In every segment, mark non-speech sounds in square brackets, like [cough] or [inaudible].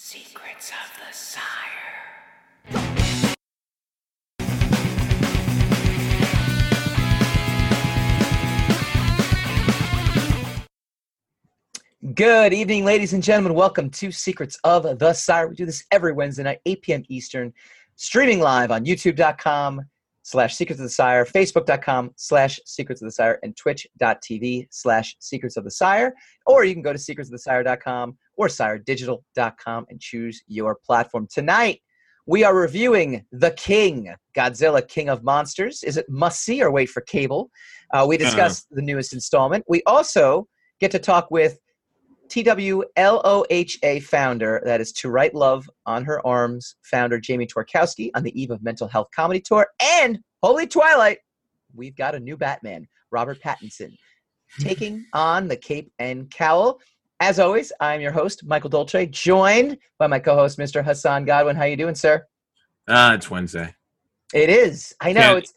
Secrets of the Sire. Good evening, ladies and gentlemen. Welcome to Secrets of the Sire. We do this every Wednesday night, 8 p.m. Eastern, streaming live on youtube.com slash secrets of the sire, facebook.com slash secrets of the sire, and twitch.tv slash secrets of the sire. Or you can go to secrets of the secretsofthesire.com or siredigital.com and choose your platform. Tonight, we are reviewing The King, Godzilla King of Monsters. Is it must see or wait for cable? Uh, we discuss the newest installment. We also get to talk with TWLOHA founder, that is To Write Love on Her Arms founder Jamie Tworkowski on the eve of Mental Health Comedy Tour. And Holy Twilight, we've got a new Batman, Robert Pattinson, [laughs] taking on the Cape and Cowl. As always, I'm your host, Michael Dolce, joined by my co-host, Mr. Hassan Godwin. How you doing, sir? Ah, it's Wednesday. It is. I know Yeah. it's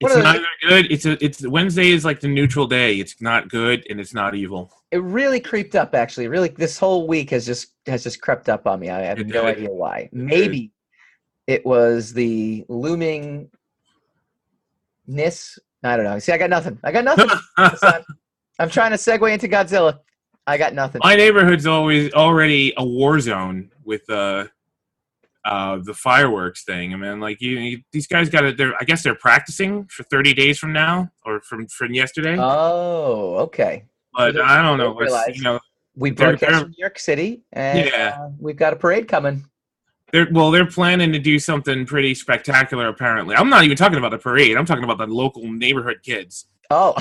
It's neither good. It's a, it's Wednesday is like the neutral day. It's not good and it's not evil. it really creeped up actually. Really this whole week has just has just crept up on me. I have It no did. idea why. Maybe it was the looming ness i don't know. See i got nothing. I got nothing. [laughs] I'm trying to segue into godzilla. I got nothing. My neighborhood's always already a war zone with uh, uh, the fireworks thing. I mean, like you, you these guys got to. They're I guess they're practicing for thirty days from now or from from yesterday. oh okay but I don't know. you know, we They're- broadcast they're- from new york city and Yeah. uh, we've got a parade coming they're well, they're planning to do something pretty spectacular. Apparently, I'm not even talking about the parade. I'm talking about the local neighborhood kids. oh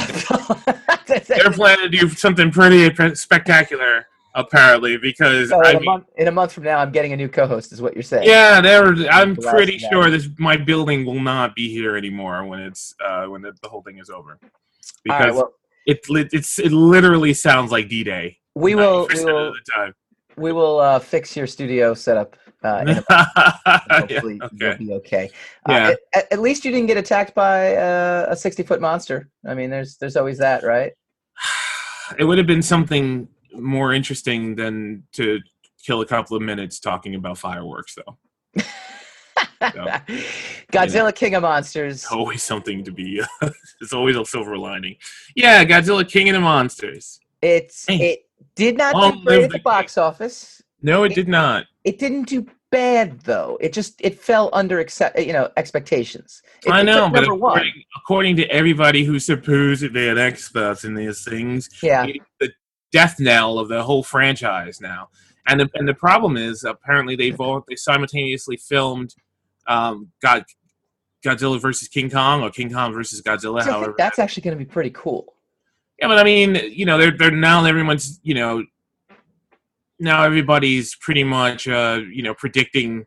[laughs] they're planning to do something pretty spectacular apparently because So in, a mean, month, in a month from now i'm getting a new co-host is what you're saying yeah they're i'm pretty sure this my building will not be here anymore when it's uh when the, the whole thing is over because right well it it's it literally sounds like d-day we will we will of the time We will uh, fix your studio setup. Uh, a [laughs] yeah, hopefully, okay you'll be okay. Uh, Yeah. at, at least you didn't get attacked by uh, a sixty-foot monster. I mean, there's there's always that, right? [sighs] it would have been something more interesting than to kill a couple of minutes talking about fireworks though [laughs] Godzilla King of Monsters. always something to be [laughs] it's always a silver lining yeah godzilla king of the monsters It's Hey. it did not Long do great at the the box office. no it did not It didn't do bad though. It just it fell under you know expectations. It, i it know but according, according to everybody who's supposedly an expert in these things Yeah, the death knell of the whole franchise now and the, and the problem is apparently they've all they simultaneously filmed um God, godzilla versus king kong or king kong versus godzilla So however that's actually going to be pretty cool. Yeah, but I mean, you know, they're they're now everyone's you know now everybody's pretty much uh you know predicting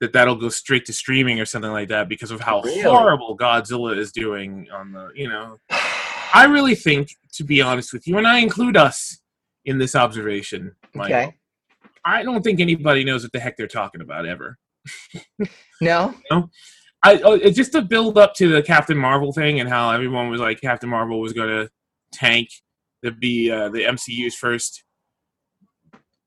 that that'll go straight to streaming or something like that because of how Really? horrible Godzilla is doing on the you know. [sighs] [sighs] I really think, to be honest with you, and I include us in this observation, Michael, Okay. I don't think anybody knows what the heck they're talking about ever. [laughs] No. I oh, it's just to build up to the Captain Marvel thing and how everyone was like Captain Marvel was going to tank the be uh, the MCU's first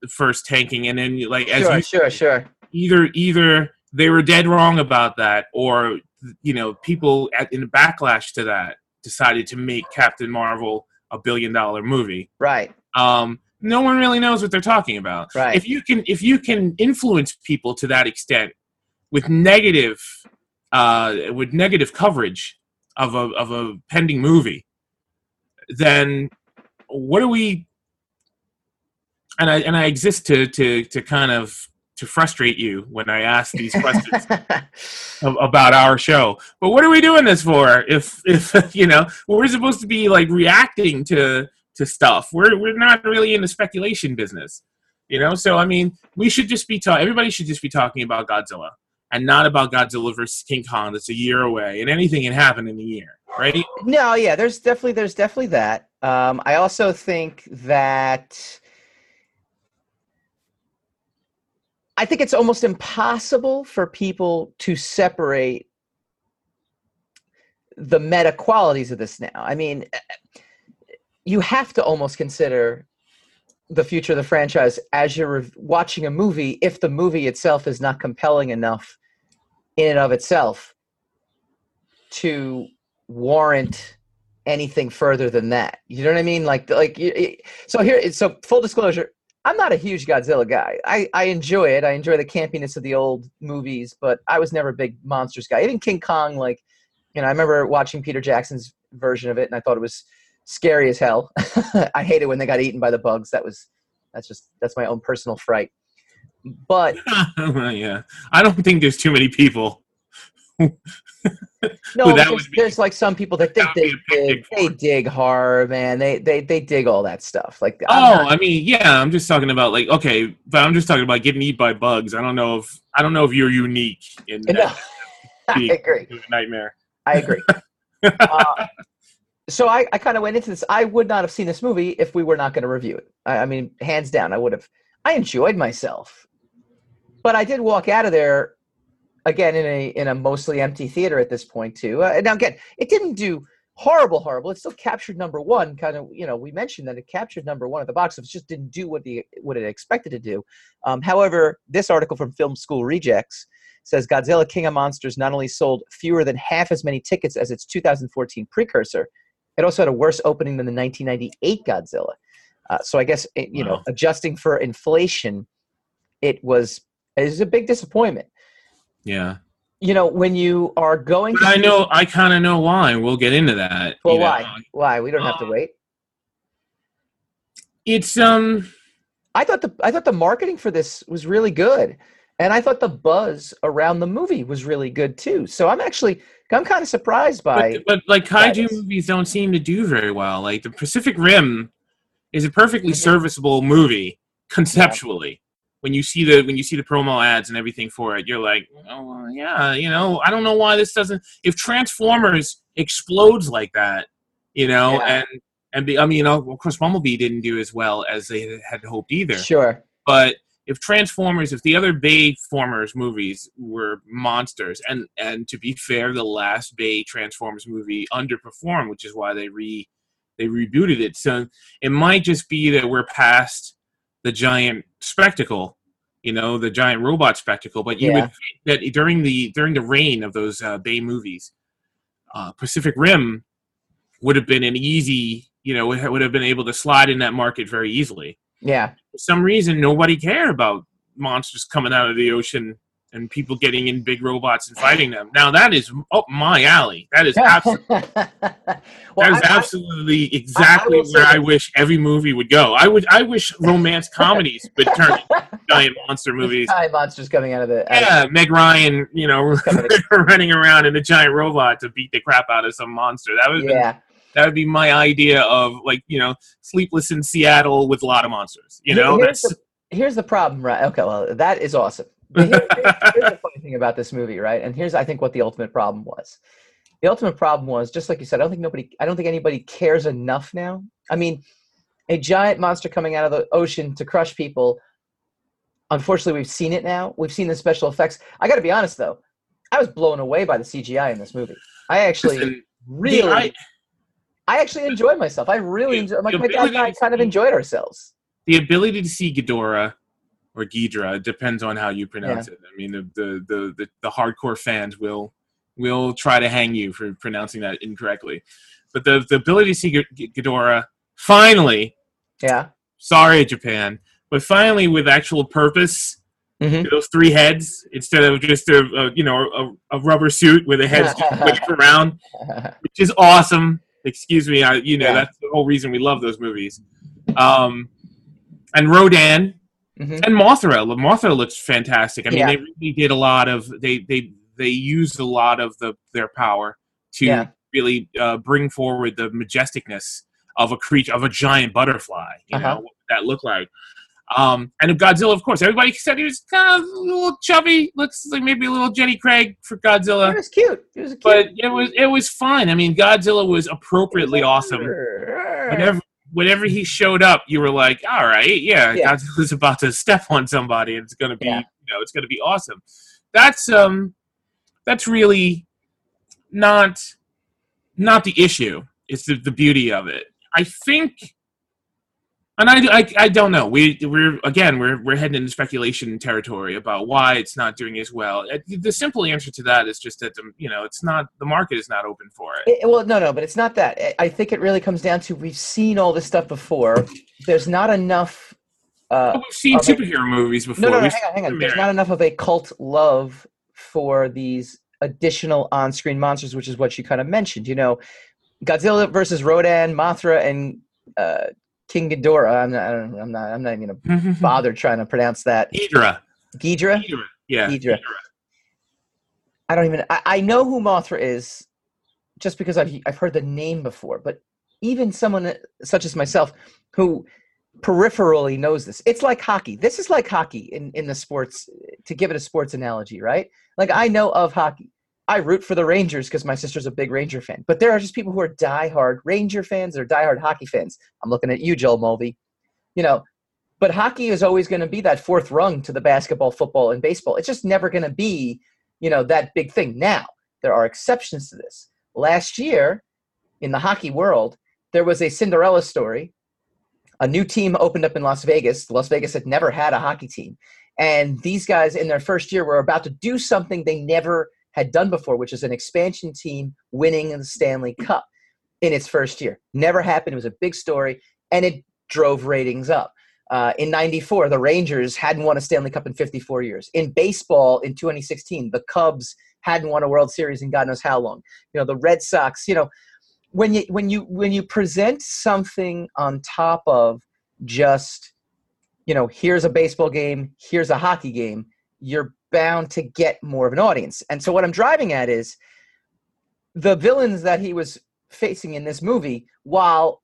the first tanking and then like as Sure, you, sure, sure. either either they were dead wrong about that or you know people at, in backlash to that decided to make Captain Marvel a billion dollar movie Right. um, no one really knows what they're talking about. Right. If you can, if you can influence people to that extent with negative, uh, with negative coverage of a of a pending movie, then what do we? And I and I exist to to to kind of to frustrate you when I ask these questions [laughs] of, about our show. But what are we doing this for? If if [laughs] you know we're supposed to be like reacting to to stuff, we're we're not really in the speculation business. You know, so I mean, we should just be talking. Everybody should just be talking about Godzilla and not about Godzilla versus King Kong. That's a year away, and anything can happen in a year, right? No, yeah, there's definitely there's definitely that. Um, I also think that I think it's almost impossible for people to separate the meta qualities of this now. I mean, eh, you have to almost consider the future of the franchise as you're rev- watching a movie if the movie itself is not compelling enough in and of itself to warrant anything further than that. You know what I mean? Like like so here so full disclosure, I'm not a huge Godzilla guy. I I enjoy it. I enjoy the campiness of the old movies, but I was never a big monsters guy. Even King Kong like you know, I remember watching Peter Jackson's version of it and I thought it was scary as hell. [laughs] I hated when they got eaten by the bugs. That was that's just that's my own personal fright. But [laughs] yeah, I don't think there's too many people. [laughs] no, there's, there's like some people that think they be a big dig, they dig horror, man. They they they dig all that stuff. Like I'm Oh, not- I mean, yeah, I'm just talking about like okay, but I'm just talking about getting eaten by bugs. I don't know if I don't know if you're unique in [laughs] no, that [laughs] I agree. nightmare. I agree. uh, so I, I kind of went into this. I would not have seen this movie if we were not going to review it. I, I mean, hands down, I would have. I enjoyed myself, but I did walk out of there again in a in a mostly empty theater at this point too. Uh, now again, it didn't do horrible, horrible. It still captured number one. Kind of, you know, we mentioned that it captured number one at the box office. Just didn't do what the what it expected to do. Um, however, this article from Film School Rejects says Godzilla King of Monsters not only sold fewer than half as many tickets as its 2014 precursor, it also had a worse opening than the 1998 Godzilla. Uh, so I guess it, you know, adjusting for inflation, it was it was a big disappointment. Yeah, You know, when you are going, to I know I kind of know why. We'll get into that. Well, you know. why? Why we don't have to Um, wait. It's um. I thought the I thought the marketing for this was really good, and I thought the buzz around the movie was really good too. So I'm actually I'm kind of surprised by. But, but like kaiju movies don't seem to do very well. Like the Pacific Rim is a perfectly Mhm. serviceable movie conceptually. When you see the when you see the promo ads and everything for it, you're like, oh yeah, you know, I don't know why this doesn't. If Transformers explodes like that, you know, Yeah. and and be, I mean, you know, of course, Bumblebee didn't do as well as they had hoped either. Sure. But if Transformers, if the other Bay Formers movies were monsters, and and to be fair, the last Bay Transformers movie underperformed, which is why they re they rebooted it. So it might just be that we're past the giant spectacle, you know, the giant robot spectacle. But you Yeah. would think that during the during the reign of those uh, Bay movies, uh, Pacific Rim would have been an easy, you know, would would have been able to slide in that market very easily Yeah. for some reason nobody cared about monsters coming out of the ocean and people getting in big robots and fighting them. Now that is up my alley. That is [laughs] absolutely well, that is I- I- absolutely exactly will say where I wish every movie would go. I would I wish romance comedies would turn into [laughs] giant monster movies. giant monsters coming out of the. out of- Yeah, Meg Ryan, you know, [laughs] running around in a giant robot to beat the crap out of some monster. That would be yeah. that would be my idea of like you know, Sleepless in Seattle with a lot of monsters. You know, Here's that's the, here's the problem, right? Okay, well, that is awesome. [laughs] Here's, here's the funny thing about this movie, right? And here's, I think, what the ultimate problem was. The ultimate problem was, just like you said, I don't think nobody, I don't think anybody cares enough now. I mean, a giant monster coming out of the ocean to crush people. Unfortunately, we've seen it now. We've seen the special effects. I got to be honest, though, I was blown away by the CGI in this movie. I actually Listen, really, I- I, actually enjoyed myself. I really enjoyed. Like my dad and I kind of enjoyed ourselves. the ability to see Ghidorah or Ghidra It depends on how you pronounce it. I mean, the, the the the the hardcore fans will will try to hang you for pronouncing that incorrectly. But the the ability to see G- Ghidorah finally, Yeah. sorry Japan, but finally with actual purpose. Mhm. Those three heads instead of just a, a you know a, a rubber suit where the heads just whip around, which is awesome. Excuse me, I you know Yeah. that's the whole reason we love those movies. Um, and Rodan Mhm. and Mothra. Mothra looks fantastic. I mean, Yeah. they really did a lot of they they they used a lot of the their power to Yeah. really uh, bring forward the majesticness of a creature of a giant butterfly. You Uh-huh. know what would that look like. Um, and Godzilla, of course, everybody said he was kind of a little chubby. Looks like maybe a little Jenny Craig for Godzilla, It was cute. It was cute. but it was it was fine. I mean, Godzilla was appropriately awesome whenever whenever he showed up, you were like, all right, yeah, Yeah. Godzilla's [laughs] about to step on somebody, and it's gonna be, Yeah. you know, it's gonna be awesome. That's um, that's really not not the issue. It's the, the beauty of it. I think And I, I, I don't know. We we're again we're we're heading into speculation territory about why it's not doing as well. Uh, The simple answer to that is just that the, you know it's not the market is not open for it. It- well, no, no, but it's not that. I- think it really comes down to we've seen all this stuff before. There's not enough. Uh, We've seen superhero movies before. no, no, no, hang on, hang on. There's not enough of a cult love for these additional on-screen monsters, which is what you kind of mentioned. You know, Godzilla versus Rodan, Mothra, and uh, King Ghidorah. I'm not. I'm not. I'm not even gonna [laughs] bother trying to pronounce that. Ghidra. Hydra. Yeah. Hydra. I don't even. I, I know who Mothra is, just because I've I've heard the name before. But even someone uh, such as myself, who peripherally knows this, it's like hockey. This is like hockey in in the sports. To give it a sports analogy, right? Like I know of hockey. I root for the Rangers because my sister's a big Ranger fan. But there are just people who are diehard Ranger fans or diehard hockey fans. I'm looking at you, Joel Mulvey. You know, but hockey is always going to be that fourth rung to the basketball, football, and baseball. It's just never going to be, you know, that big thing. Now, there are exceptions to this. Last year, in the hockey world, there was a Cinderella story. A new team opened up in Las Vegas. Las Vegas had never had a hockey team. And these guys, in their first year, were about to do something they never had done before, which is an expansion team winning the Stanley Cup in its first year. Never happened. It was a big story, and it drove ratings up. Uh, in 94, the Rangers hadn't won a Stanley Cup in 54 years. In baseball, in 2016, the Cubs hadn't won a World Series in God knows how long. You know, the Red Sox, you know, when you when you when you present something on top of just you know, here's a baseball game, here's a hockey game, you're bound to get more of an audience. And so what I'm driving at is the villains that he was facing in this movie, while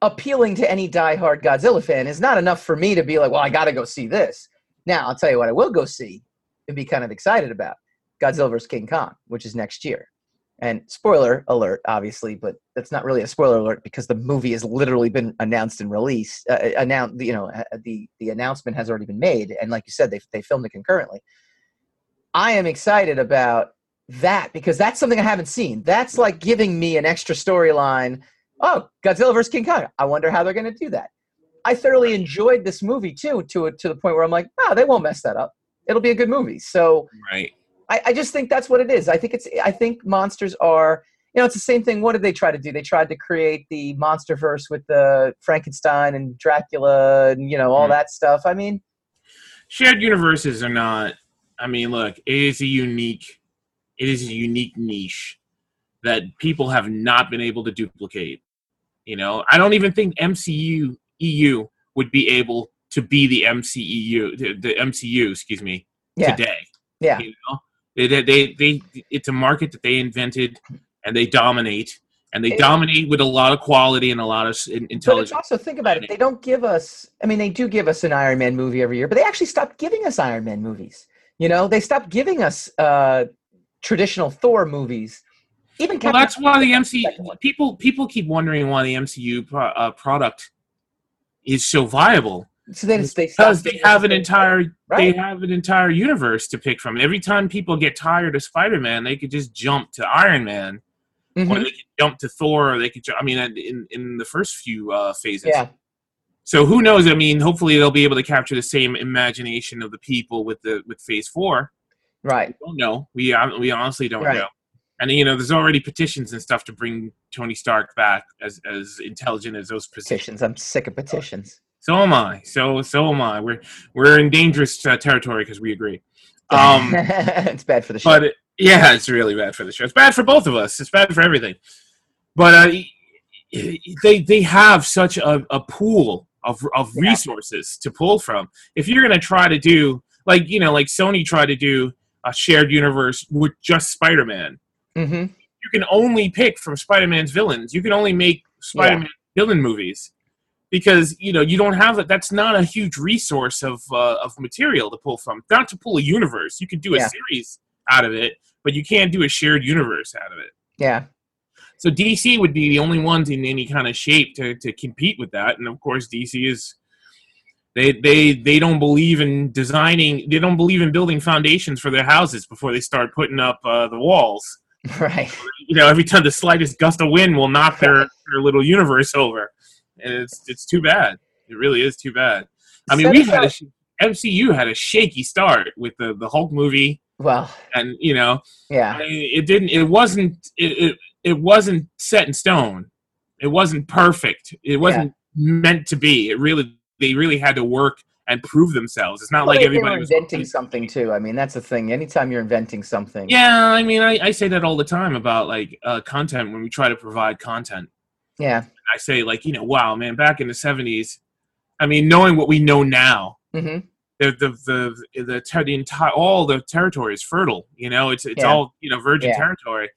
appealing to any diehard Godzilla fan, is not enough for me to be like, well, I got to go see this. Now, I'll tell you what I will go see and be kind of excited about Godzilla vs. King Kong, which is next year. And spoiler alert, obviously, but that's not really a spoiler alert because the movie has literally been announced and released. Uh, announced, you know, uh, the the announcement has already been made, and like you said, they they filmed it concurrently. I am excited about that because that's something I haven't seen. That's like giving me an extra storyline. Oh, Godzilla versus King Kong. I wonder how they're going to do that. I thoroughly enjoyed this movie too, to to the point where I'm like, oh, they won't mess that up. It'll be a good movie. So Right. I, I just think that's what it is. I think it's I think monsters are you know it's the same thing. What did they try to do? They tried to create the monster verse with the Frankenstein and Dracula and you know all Mhm. that stuff. I mean, Shared universes are not. I mean, look, it is a unique. It is a unique niche that people have not been able to duplicate. You know, I don't even think MCU EU would be able to be the MCEU, the, the MCU, excuse me, yeah, today. yeah, You know, they, they, they, they, it's a market that they invented and they dominate, and they It- dominate with a lot of quality and a lot of s- in- But intelligence. also think about it. They don't give us. I mean, they do give us an Iron Man movie every year, but they actually stopped giving us Iron Man movies. You know, they stopped giving us uh, traditional Thor movies. Even Well, that's why the America, MC second one. people people keep wondering why the MCU pro, uh, product is so viable So they because they have an entire they have an entire universe to pick from. Every time people get tired of Spider Man, they could just jump to Iron Man, or Mhm. they could jump to Thor, or they could. ju- I mean, in in the first few uh, phases. Yeah, So who knows? I mean, hopefully they'll be able to capture the same imagination of the people with the with Phase Four. right. don't know. We we honestly don't Right. know. And you know, there's already petitions and stuff to bring Tony Stark back as as intelligent as those. Petitions. I'm sick of petitions. So am I. So so am I. We're we're in dangerous uh, territory because we agree. [laughs] Um, it's bad for the show. but it- yeah, it's really bad for the show. It's bad for both of us. It's bad for everything. But uh, they they have such a, a pool of of Yeah. resources to pull from. If you're gonna try to do like you know like Sony tried to do a shared universe with just Spider-Man, hmm you can only pick from Spider-Man's villains. You can only make Spider-Man villain movies because you know you don't have that. That's not a huge resource of uh, of material to pull from. Not to pull a universe. You could do a Yeah. series out of it, but you can't do a shared universe out of it. Yeah. So DC would be the only ones in any kind of shape to, to compete with that, and of course DC is they they they don't believe in designing. They don't believe in building foundations for their houses before they start putting up uh, the walls [laughs] Right. you know, every time the slightest gust of wind will knock their, [laughs] their little universe over, and it's it's too bad. It really is too bad. I mean, we had a MCU had a shaky start with the the Hulk movie, well, and you know, yeah, I mean, it didn't. It wasn't. It, it it wasn't set in stone. It wasn't perfect. It wasn't meant to be. It really. They really had to work and prove themselves. It's not Well, like everybody was inventing something too. I mean, that's the thing. Anytime you're inventing something, Yeah, I mean, I, I say that all the time about like uh, content when we try to provide content. yeah, I say like, you know, wow, man, back in the '70s. I mean, knowing what we know now, hmm the the the the, ter- the entire all the territory is fertile. You know, it's it's Yeah. all you know virgin Yeah. territory.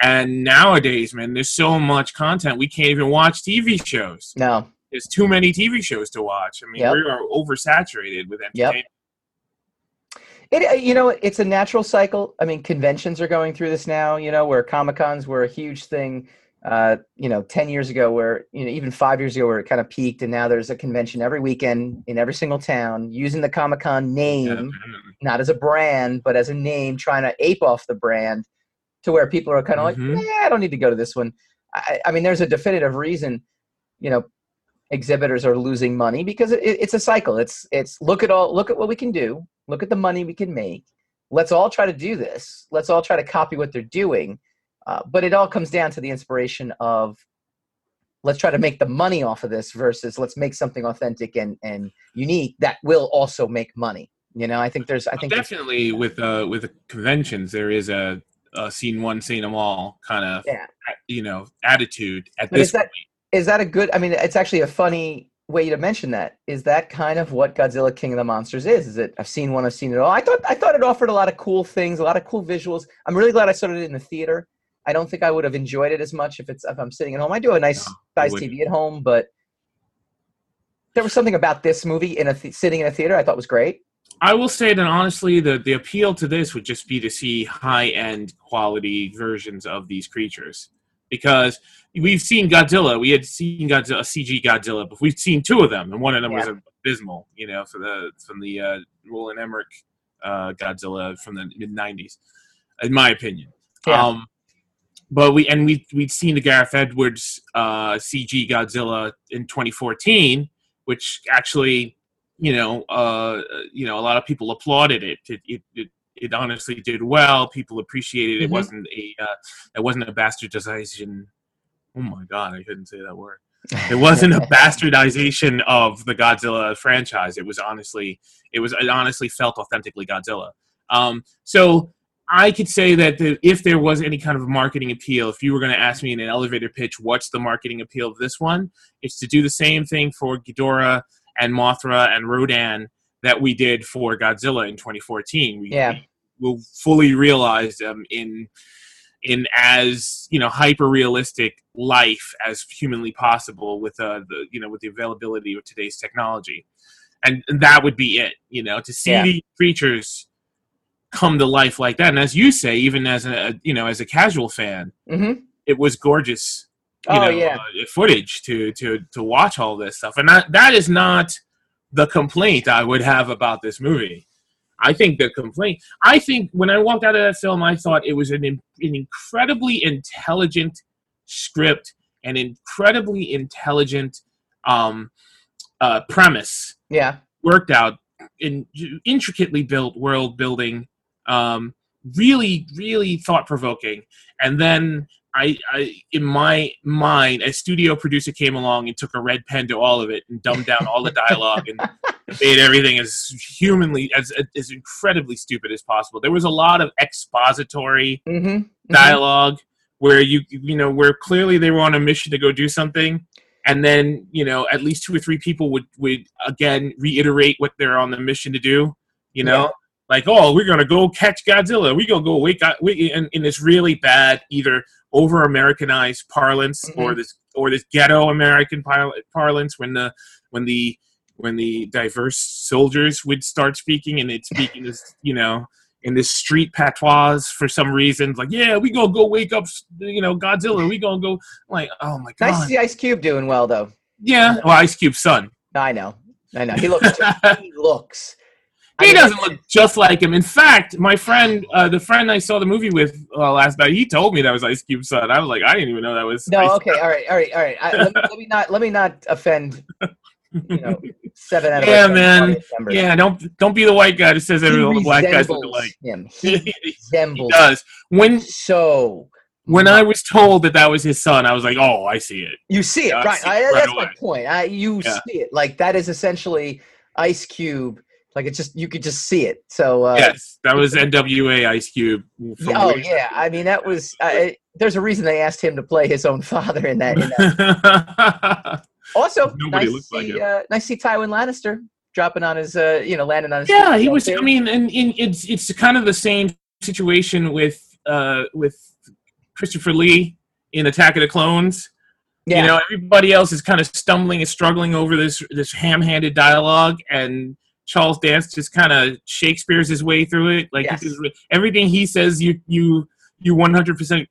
And nowadays, man, there's so much content we can't even watch TV shows. no, There's too many TV shows to watch. I mean, Yep. we are oversaturated with Yep. entertainment. It, uh, you know, it's a natural cycle. I mean, conventions are going through this now. You know, where Comic Cons were a huge thing. Uh, you know, ten years ago, where you know, even five years ago, where it kind of peaked, and now there's a convention every weekend in every single town using the Comic Con name, Yeah, not as a brand, but as a name, trying to ape off the brand, to where people are kind of Mhm. like, "Yeah, I don't need to go to this one." I, I mean, there's a definitive reason. You know, exhibitors are losing money because it, it's a cycle. It's it's look at all look at what we can do. Look at the money we can make. Let's all try to do this. Let's all try to copy what they're doing. Uh, but it all comes down to the inspiration of let's try to make the money off of this versus let's make something authentic and and unique that will also make money. You know, I think there's I think definitely with uh with the conventions there is a, Uh, a seen one seen them all kind of Yeah. you know attitude at But this is that- is that a good i mean it's actually a funny way to mention that. Is that kind of what godzilla king of the monsters is? Is it i've seen one i've seen it all. I thought i thought it offered a lot of cool things a lot of cool visuals. I'm really glad i saw it in the theater. I don't think i would have enjoyed it as much if it's if i'm sitting at home. I do a nice No, size tv at home but there was something about this movie in a th- sitting in a theater i thought was great i will say that honestly the the appeal to this would just be to see high end quality versions of these creatures. Because we've seen godzilla. We had seen godzilla cg godzilla but we've seen two of them and one of them was abysmal you know for the from the uh roland emmerich uh godzilla from the mid 90s in my opinion. Yeah. um but we and we we'd seen the Gareth Edwards uh, CG Godzilla in 2014, which actually, you know, uh, you know, a lot of people applauded it. It it, it, it honestly did well. People appreciated it. It Mhm. wasn't a uh, it wasn't a bastardization. Oh my god, I couldn't say that word. It wasn't a [laughs] bastardization of the Godzilla franchise. It was honestly, it was it honestly felt authentically Godzilla. Um, so I could say that the, if there was any kind of marketing appeal, if you were going to ask me in an elevator pitch, what's the marketing appeal of this one? It's to do the same thing for Ghidorah and Mothra and Rodan that we did for Godzilla in 2014. We, Yeah. we will fully realize them in in as you know hyper realistic life as humanly possible with uh, the you know with the availability of today's technology, and, and that would be it. You know, to see Yeah. these creatures come to life like that, and as you say, even as a you know as a casual fan, hmm it was gorgeous. You Oh, know, yeah. uh, footage to to to watch all this stuff, and that that is not the complaint I would have about this movie. I think the complaint. I think when I walked out of that film, I thought it was an an incredibly intelligent script, an incredibly intelligent um, uh, premise yeah worked out in intricately built world building um, really really thought provoking and then I, I in my mind a studio producer came along and took a red pen to all of it and dumbed down all the dialogue and [laughs] made everything as humanly as as incredibly stupid as possible. There was a lot of expository hmm dialogue where you you know where clearly they were on a mission to go do something. And then you know at least two or three people would would again reiterate what they're on the mission to do you know? Yeah. like oh we're gonna go catch godzilla. We're gonna go wake up in, in this really bad either over americanized parlance mm-hmm. or this or this ghetto american par- parlance when the when the when the diverse soldiers would start speaking and it's [laughs] speaking this you know in this street patois for some reason like yeah we gonna go wake up you know godzilla we gonna go like oh my god nice to see ice cube doing well though. Yeah well ice cube's son. I know. I know. He looks [laughs] he looks he doesn't look just like him. In fact, my friend, uh, the friend I saw the movie with uh, last night, he told me that was Ice Cube's son. I was like, I didn't even know that was. No, Ice okay, all right, all right, all right. I, let, me, let me not let me not offend you know, seven out of Yeah, our 10 man. Yeah, don't don't be the white guy that says He every all the black guys look alike. him. [laughs] He he resembles does. When so. when I was told that that was his son, I was like, oh, I see it. You see it, Yeah, right? see it I, right that's away. my point. I, you Yeah. see it. Like that is essentially Ice Cube. Like it's just you could just see it. So uh, yes, that was NWA Ice Cube. Oh yeah, I mean that was. Uh, there's a reason they asked him to play his own [laughs] father in that. In that. [laughs] Also, Nobody nice like see, him. uh, nice to see Tywin Lannister dropping on his, uh, you know, landing on his. yeah, he was. there. I mean, and, and it's it's kind of the same situation with uh with Christopher Lee in Attack of the Clones. yeah, You know, everybody else is kind of stumbling and struggling over this this ham-handed dialogue, and Charles Dance just kind of Shakespeare's his way through it. Like Yes. just- everything he says, you you you one hundred percent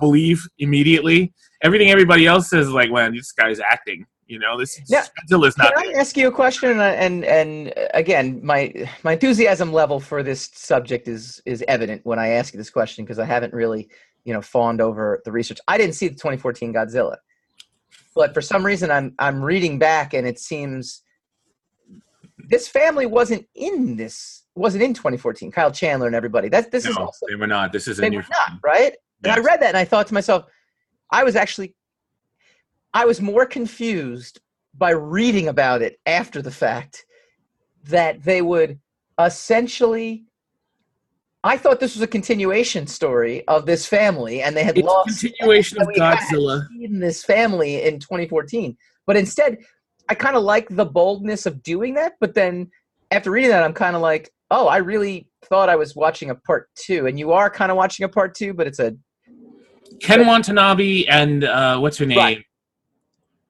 believe immediately. Everything everybody else says, like, man, this guy's acting. You know, this Now, Godzilla's not. Can I ask you a question? And and, and again, my my enthusiasm level for this subject is is evident when I ask you this question because I haven't really, you know, fawned over the research. I didn't see the 2014 Godzilla, but for some reason, I'm I'm reading back and it seems this family wasn't in this wasn't in 2014. Kyle Chandler and everybody. That this is no, also they were not. This is a they new. were not right. And I read that and I thought to myself, I was actually, I was more confused by reading about it after the fact that they would essentially. I thought this was a continuation story of this family, and they had It's a lost continuation of Godzilla. in this family in 2014. But instead, I kind of like the boldness of doing that. But then after reading that, I'm kind of like, oh, I really thought I was watching a part two, and you are kind of watching a part two, but it's a Ken Watanabe and uh, what's her name? Right.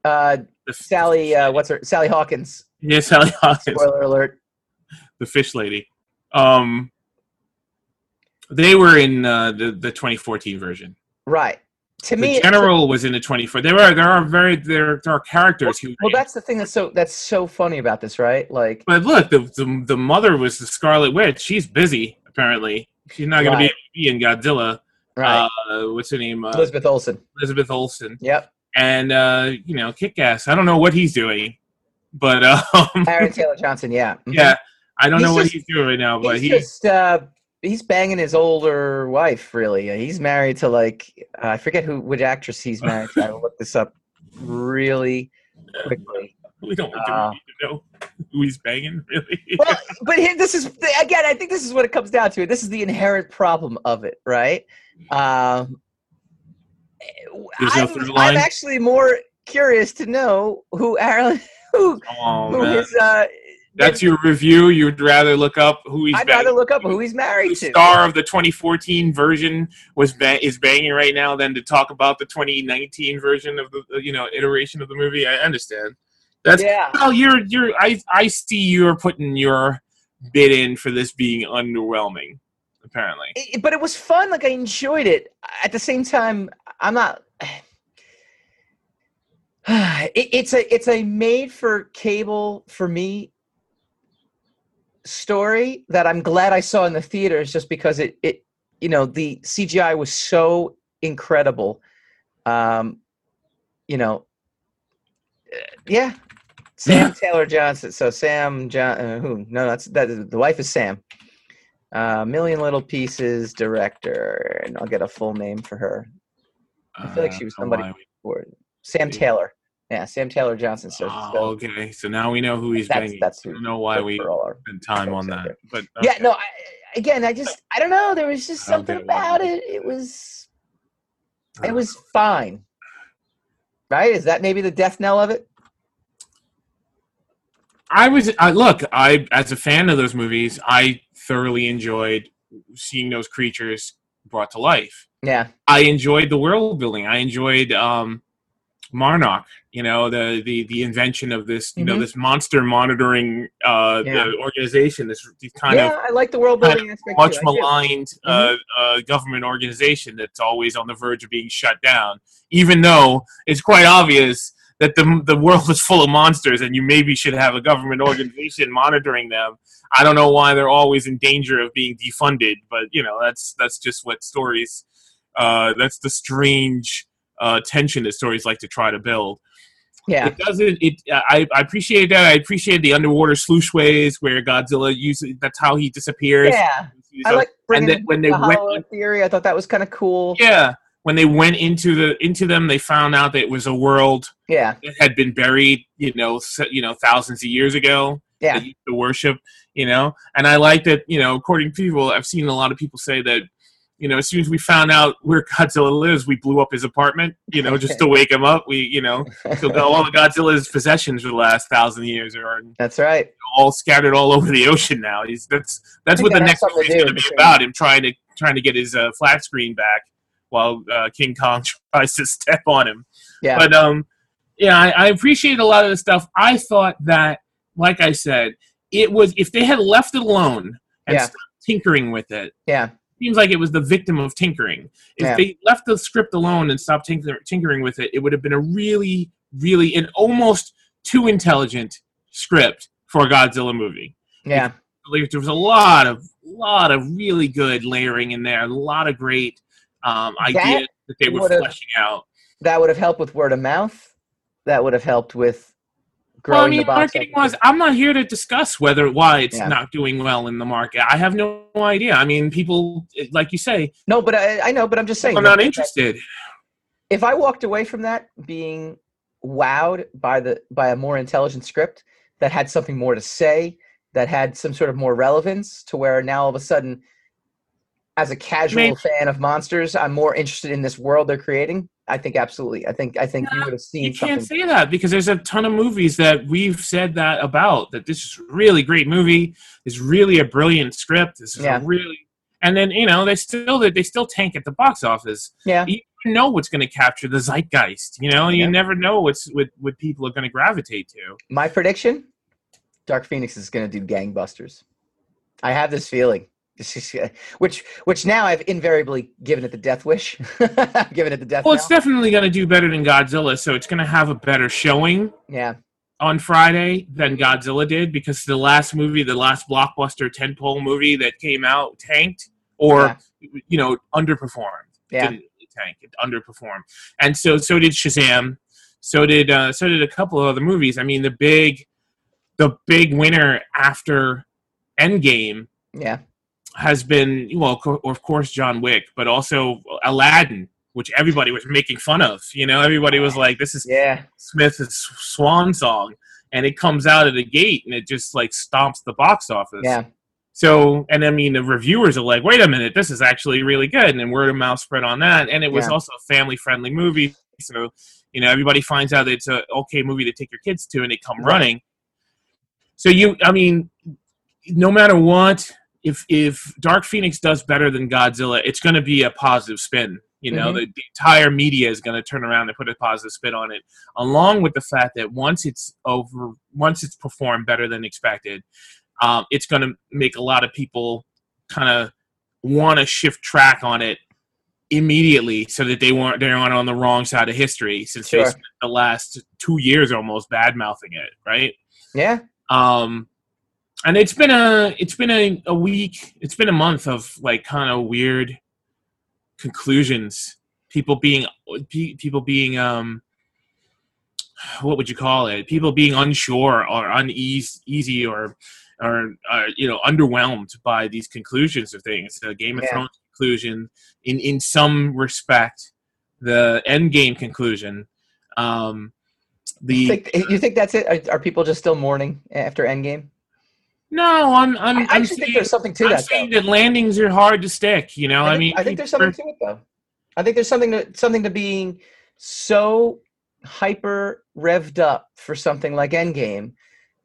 uh, Sally. Uh, what's her? Sally Hawkins. Yeah, Sally Hawkins, Spoiler alert. the fish lady. Um, they were in uh, the the 2014 version. Right. To The me, general was in the 24. There are there are very there, there are characters who. well, that's the thing that's so that's so funny about this, right? Like, but look, the, the the mother was the Scarlet Witch. She's busy apparently. She's not going Right. to be in Godzilla. right? Uh, what's her name? Uh, Elizabeth Olsen. Elizabeth Olsen. Yep. and uh, you know, kick ass. I don't know what he's doing, but [laughs] um, Aaron Taylor Johnson. Yeah. Mhm. yeah, I don't He's know what he's doing right now, but he's he just uh, he's banging his older wife. Really, he's married to like uh, I forget who which actress he's married to. I will look this up really quickly. [laughs] we don't do Uh, we need to know [laughs] who he's banging, really. Well, [laughs] but here, this is again. I think this is what it comes down to. This is the inherent problem of it, right? Um, no I'm, through I'm actually more curious to know who Aaron, who, oh who his. Uh, that's your review. You'd rather look up who he's I'd banging. rather look up who he's married the to. star of the 2014 version was ba- is banging right now than to talk about the 2019 version of the you know iteration of the movie. I understand. That's yeah, well, you're you're I I see you're putting your bid in for this being underwhelming. Apparently, It- but it was fun. Like I enjoyed it. At the same time, I'm not. [sighs] It, it's a it's a made for cable for me story that I'm glad I saw in the theaters just because it it you know the CGI was so incredible. Um, you know, uh, yeah. Sam Taylor Johnson. So Sam John. Uh, who? No, that's that. The wife is Sam. Uh, Million Little Pieces director, and I'll get a full name for her. I feel like she was Uh, somebody why- For Sam Taylor. Yeah, Sam Taylor Johnson. So, Oh, so okay, so now we know who he's that's banging. that's I don't know why we spent time on that, but Yeah, no. I, again, I just I don't know. There was just something about it. It was it was fine. Right? Is that maybe the death knell of it? I was I look, I as a fan of those movies, I thoroughly enjoyed seeing those creatures brought to life. Yeah. I enjoyed the world building. I enjoyed um Monarch, you know, the the the invention of this, you know, Mhm. this monster monitoring uh Yeah. the organization, this kind yeah, of I like the world building aspect. much too. Maligned uh, uh, government organization that's always on the verge of being shut down, even though it's quite obvious that the the world is full of monsters and you maybe should have a government organization monitoring them. I don't know why they're always in danger of being defunded, but you know that's that's just what stories. Uh, that's the strange uh, tension that stories like to try to build. Yeah. It doesn't. It. I, I appreciate that. I appreciate the underwater slushways where Godzilla uses. That's how he disappears. Yeah. He's I like bringing then when they the went- theory. I thought that was kind of cool. Yeah. When they went into the into them, they found out that it was a world Yeah. that had been buried. You know, you know, thousands of years ago. Yeah. To worship. You know, and I like that. You know, according to people, I've seen a lot of people say that. You know, as soon as we found out where Godzilla lives, we blew up his apartment. You know, just to [laughs] wake him up. We, you know, so the- all of Godzilla's possessions for the last thousand years are That's right. all scattered all over the ocean now. He's that's that's what the next to movie's going to be about. Him trying to trying to get his uh, flat screen back while uh, King Kong [laughs] tries to step on him. Yeah. But um, yeah, I, I appreciate a lot of the stuff. I thought that, like I said, it was if they had left it alone and Yeah. stopped tinkering with it. Yeah. Seems like it was the victim of tinkering. If Yeah. they left the script alone and stopped tinker- tinkering with it, it would have been a really, really, an almost too intelligent script for a Godzilla movie Yeah. like, there was a lot of lot of really good layering in there, a lot of great um, That ideas that they were fleshing out. That would have helped with word of mouth. That would have helped with growing Well, I mean, marketing wise, I'm not here to discuss whether why it's Yeah. not doing well in the market. I have no idea. I mean, people, like you say, No, but I, I know, but I'm just saying. I'm not interested. If I walked away from that being wowed by the by a more intelligent script that had something more to say, that had some sort of more relevance, to where now all of a sudden, as a casual Maybe- fan of monsters, I'm more interested in this world they're creating. I think absolutely. I think I think you would have seen You can't something. say that because there's a ton of movies that we've said that about. That this is a really great movie. It's really a brilliant script. This is Yeah. really, and then you know they still they still tank at the box office. Yeah. you know what's going to capture the zeitgeist. You know, you Yeah. never know what's what what people are going to gravitate to. My prediction: Dark Phoenix is going to do gangbusters. I have this feeling. Which, which now I've invariably given it the death wish. [laughs] Given it the death. Well, it's knell. definitely going to do better than Godzilla, so it's going to have a better showing yeah, on Friday than Godzilla did because the last movie, the last blockbuster tentpole movie that came out, tanked or you know underperformed. yeah, didn't tank. It underperformed, and so so did Shazam. So did uh, so did a couple of other movies. I mean, the big the big winner after Endgame yeah, has been well, of of course, John Wick, but also Aladdin, which everybody was making fun of. You know, everybody was like, "This is yeah, Smith's swan song," and it comes out of the gate and it just like stomps the box office. yeah, So, and I mean, the reviewers are like, "Wait a minute, this is actually really good," and then word of mouth spread on that, and it was Yeah. also a family-friendly movie. So, you know, everybody finds out that it's a okay movie to take your kids to, and they come Right. running. So you, I mean, no matter what, if if Dark Phoenix does better than Godzilla, it's going to be a positive spin. You know, Mhm. the, the entire media is going to turn around and put a positive spin on it, along with the fact that once it's over, once it's performed better than expected, um, it's going to make a lot of people kind of want to shift track on it immediately so that they weren't they aren't on the wrong side of history since they spent the last two years almost bad mouthing it right yeah. um and it's been a it's been a, a week it's been a month of like kind of weird conclusions people being people being um what would you call it people being unsure or uneasy easy or or uh, you know underwhelmed by these conclusions of things the game of Yeah. thrones conclusion in in some respect the end game conclusion um the You think, you think that's it? Are, are people just still mourning after Endgame? No i'm i'm, I I'm actually think saying- there's something to I'm that. saying though. that landings are hard to stick. You know, I, I, mean, I think there's something to it though. I think there's something to something to being so hyper revved up for something like Endgame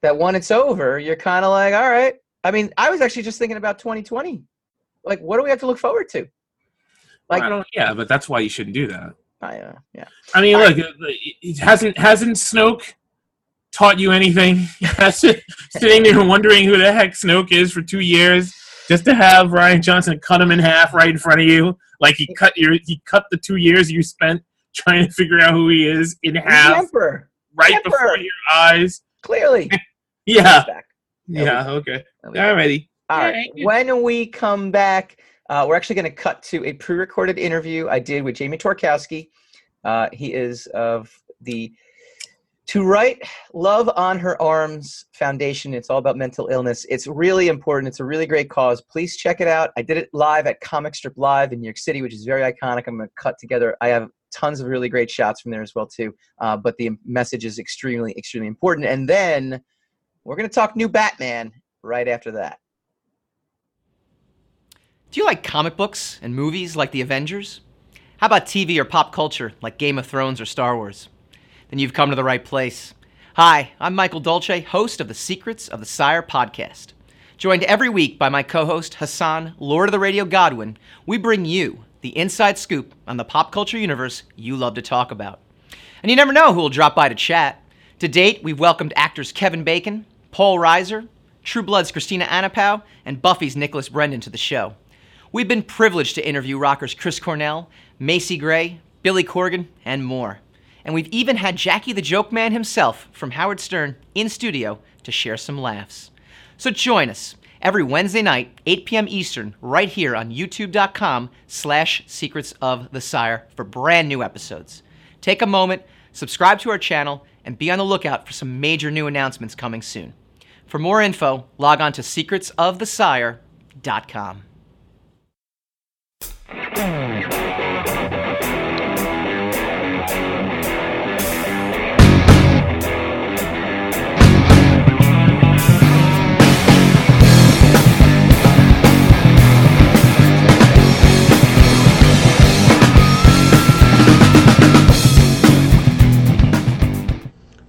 that when it's over, you're kind of like, all right. I mean, I was actually just thinking about 2020. Like, what do we have to look forward to? I like- don't. Yeah, but that's why you shouldn't do that. I uh, yeah. I mean, I- look, it, it hasn't hasn't Snoke taught you anything? [laughs] Sitting there wondering who the heck Snoke is for two years, just to have Rian Johnson cut him in half right in front of you, like he cut your he cut the two years you spent trying to figure out who he is in He's the half Emperor, right Emperor. before your eyes. clearly. [laughs] Yeah, back. yeah, okay, There we go. alrighty. All Yeah, right. yeah. When we come back, uh, we're actually going to cut to a pre-recorded interview I did with Jamie Tworkowski. Uh, he is of the to write love on her arms foundation it's all about mental illness. It's really important. It's a really great cause. Please check it out. I did it live at comic strip live in new york city which is very iconic. I'm going to cut together. I have tons of really great shots from there as well too. Uh, but the message is extremely extremely important. And then we're going to talk new batman right after that. Do you like comic books and movies like the avengers? How about tv or pop culture like game of thrones or star wars then you've come to the right place. Hi, I'm Michael Dolce, host of the Secrets of the Sire podcast. Joined every week by my co host Hassan, Lord of the Radio Godwin, we bring you the inside scoop on the pop culture universe you love to talk about. And you never know who will drop by to chat. To date, we've welcomed actors Kevin Bacon, Paul Reiser, True Blood's Kristina Anapau, and Buffy's Nicholas Brendon to the show. We've been privileged to interview rockers Chris Cornell, Macy Gray, Billy Corgan, and more. And we've even had Jackie the Joke Man himself from Howard Stern in studio to share some laughs. So join us every Wednesday night, 8 p.m. Eastern, right here on youtube.com slash secrets of the sire for brand new episodes. Take a moment, subscribe to our channel, and be on the lookout for some major new announcements coming soon. For more info, log on to secretsofthesire.com.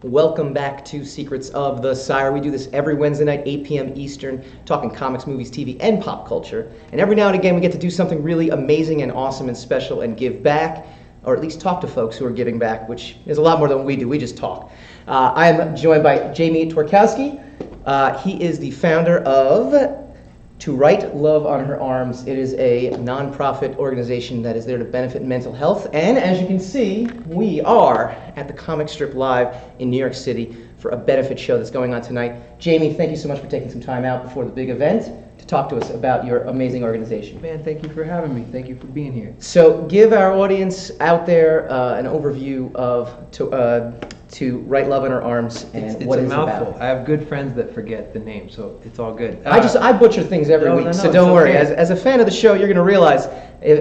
Welcome back to Secrets of the Sire. We do this every Wednesday night, 8 p.m. Eastern, talking comics, movies, TV, and pop culture. And every now and again, we get to do something really amazing and awesome and special and give back, or at least talk to folks who are giving back, which is a lot more than we do. We just talk. Uh, I am joined by Jamie Tworkowski. Uh, he is the founder of to Write Love on Her Arms. It is a nonprofit organization that is there to benefit mental health. And as you can see, we are at the Comic Strip Live in New York City for a benefit show that's going on tonight. Jamie, thank you so much for taking some time out before the big event to talk to us about your amazing organization. Man, thank you for having me. Thank you for being here. So, give our audience out there uh, an overview of to, uh, to write love in her arms and it's, it's what a it's mouthful. about. I have good friends that forget the name, so it's all good. I just I butcher things every no, week, no, so don't worry. okay. As, as a fan of the show, you're gonna realize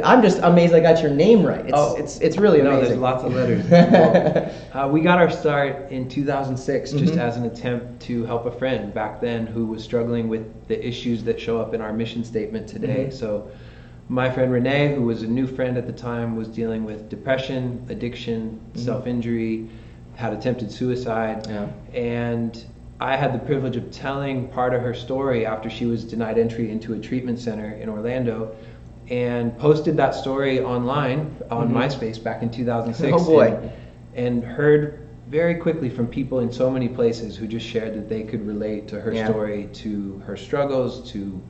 I'm just amazed I got your name right. It's Oh. it's it's really amazing. no, there's lots of letters. Well, [laughs] uh, we got our start in 2006 just Mhm. as an attempt to help a friend back then who was struggling with the issues that show up in our mission statement today. Mhm. So, my friend Renee, who was a new friend at the time, was dealing with depression, addiction, Mhm. self injury, had attempted suicide. Yeah. And I had the privilege of telling part of her story after she was denied entry into a treatment center in Orlando and posted that story online on Mhm. MySpace back in 2006. Oh, boy. And, and heard very quickly from people in so many places who just shared that they could relate to her Yeah. story, to her struggles, to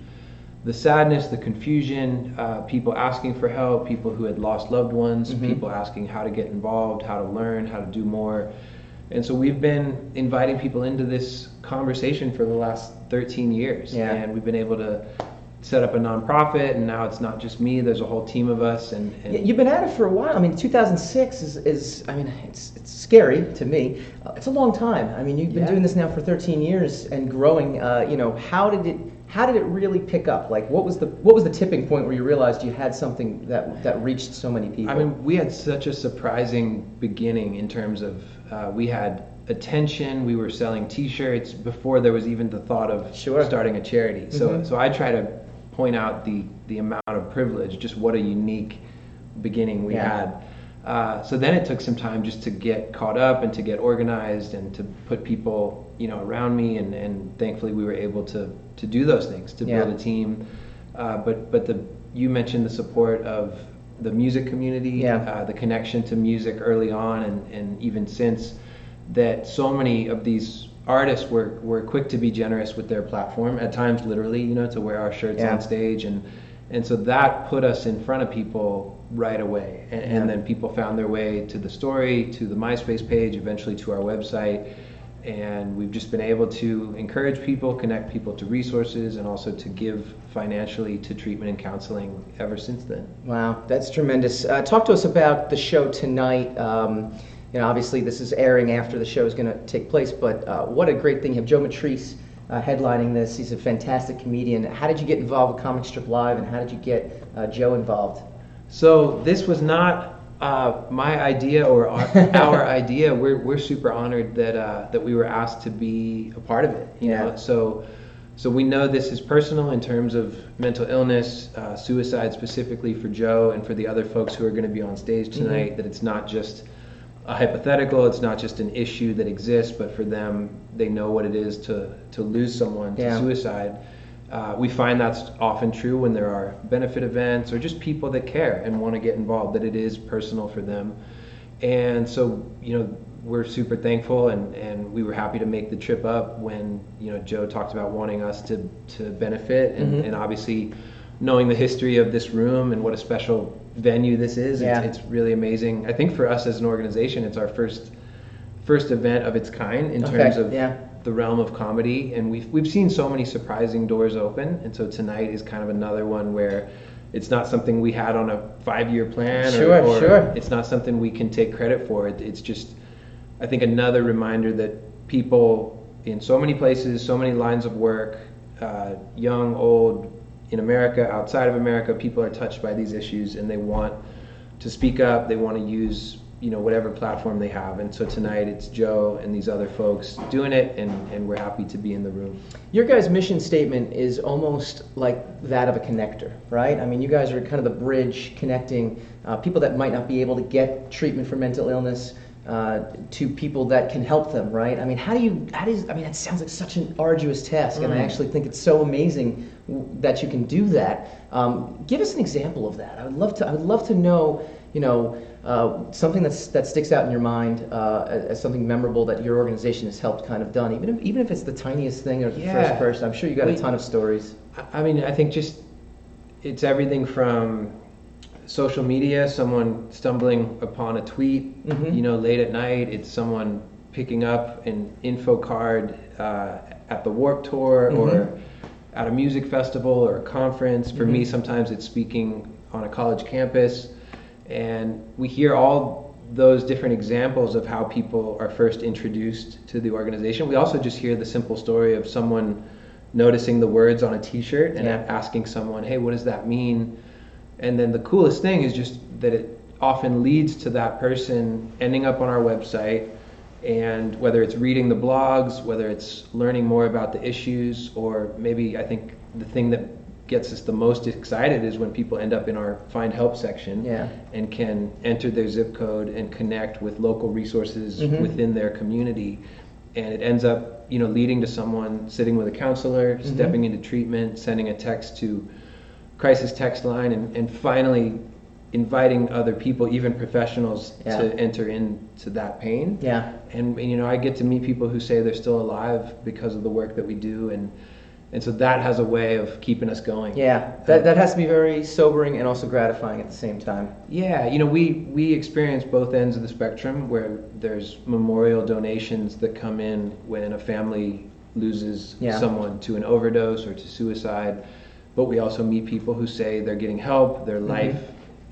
the sadness, the confusion, uh, people asking for help, people who had lost loved ones, Mhm. people asking how to get involved, how to learn, how to do more. And so we've been inviting people into this conversation for the last 13 years. Yeah. And we've been able to set up a nonprofit, and now it's not just me, there's a whole team of us. And, and You've been at it for a while. I mean, 2006 is, is I mean, it's, it's scary to me. Uh, it's a long time. I mean, you've been Yeah. doing this now for 13 years and growing. Uh, you know, how did it how did it really pick up? Like, what was the what was the tipping point where you realized you had something that that reached so many people? I mean, we had such a surprising beginning in terms of uh, we had attention. We were selling T-shirts before there was even the thought of Sure. starting a charity. So, Mhm. so I try to point out the the amount of privilege, just what a unique beginning we Yeah. had. Uh, so then it took some time just to get caught up and to get organized and to put people, you know, around me, and, and thankfully we were able to to do those things to Yeah. build a team. Uh, but but the you mentioned the support of the music community, Yeah. uh, the connection to music early on, and, and even since that so many of these artists were, were quick to be generous with their platform at times literally you know to wear our shirts Yeah. on stage and and so that put us in front of people right away and, Yeah. and then people found their way to the story to the myspace page eventually to our website and we've just been able to encourage people connect people to resources and also to give financially to treatment and counseling ever since then Wow, that's tremendous. Uh, talk to us about the show tonight. Um, you know, obviously this is airing after the show is going to take place, but uh, what a great thing. You have Joe Matarese uh, headlining this. He's a fantastic comedian. How did you get involved with Comic Strip Live, and how did you get uh, Joe involved? So this was not uh, my idea or our, [laughs] our idea. We're, we're super honored that uh, that we were asked to be a part of it. You Yeah. know, so so we know this is personal in terms of mental illness, uh, suicide specifically for Joe and for the other folks who are going to be on stage Mm-hmm. tonight. That it's not just a hypothetical. It's not just an issue that exists, but for them, they know what it is to to lose someone to suicide. Uh, we find that's often true when there are benefit events or just people that care and want to get involved, that it is personal for them. And so, you know, we're super thankful and, and we were happy to make the trip up when, you know, Joe talked about wanting us to, to benefit and, Mhm. and obviously knowing the history of this room and what a special venue this is, Yeah. it's, it's really amazing. I think for us as an organization, it's our first first event of its kind in Okay, terms of yeah. The realm of comedy, and we've we've seen so many surprising doors open, and so tonight is kind of another one where it's not something we had on a five-year plan, Sure, or, or sure. it's not something we can take credit for. It, it's just, I think, another reminder that people in so many places, so many lines of work, uh, young, old, in America, outside of America, people are touched by these issues, and they want to speak up. They want to use you know whatever platform they have. And so tonight it's Joe and these other folks doing it, and, and we're happy to be in the room. Your guys' mission statement is almost like that of a connector, right? I mean, you guys are kind of the bridge connecting uh, people that might not be able to get treatment for mental illness uh, to people that can help them, right? I mean, how do you, how does, I mean, it sounds like such an arduous task, and I actually think it's so amazing w- that you can do that. Um, give us an example of that. I would love to, I would love to know, you know, uh, something that's, that sticks out in your mind uh, as, as something memorable that your organization has helped kind of done, even if, even if it's the tiniest thing or the Yeah. first person. I'm sure you got a ton of stories. I- mean, I think just it's everything from social media, someone stumbling upon a tweet, Mhm. you know, late at night. It's someone picking up an info card uh, at the Warped Tour or Mhm. at a music festival or a conference. For me, Mhm. sometimes it's speaking on a college campus, and we hear all those different examples of how people are first introduced to the organization. We also just hear the simple story of someone noticing the words on a T-shirt and Yeah. asking someone, "Hey, what does that mean?" And then the coolest thing is just that it often leads to that person ending up on our website, and whether it's reading the blogs, whether it's learning more about the issues, or maybe I think the thing that gets us the most excited is when people end up in our find help section Yeah. and can enter their zip code and connect with local resources Mhm. within their community and it ends up you know leading to someone sitting with a counselor Mhm. stepping into treatment sending a text to crisis text line and, and finally inviting other people even professionals Yeah. to enter into that pain Yeah. and you know I get to meet people who say they're still alive because of the work that we do and and so that has a way of keeping us going Yeah. That, that has to be very sobering and also gratifying at the same time. Yeah, you know, we we experience both ends of the spectrum where there's memorial donations that come in when a family loses Yeah. someone to an overdose or to suicide, but we also meet people who say they're getting help, their life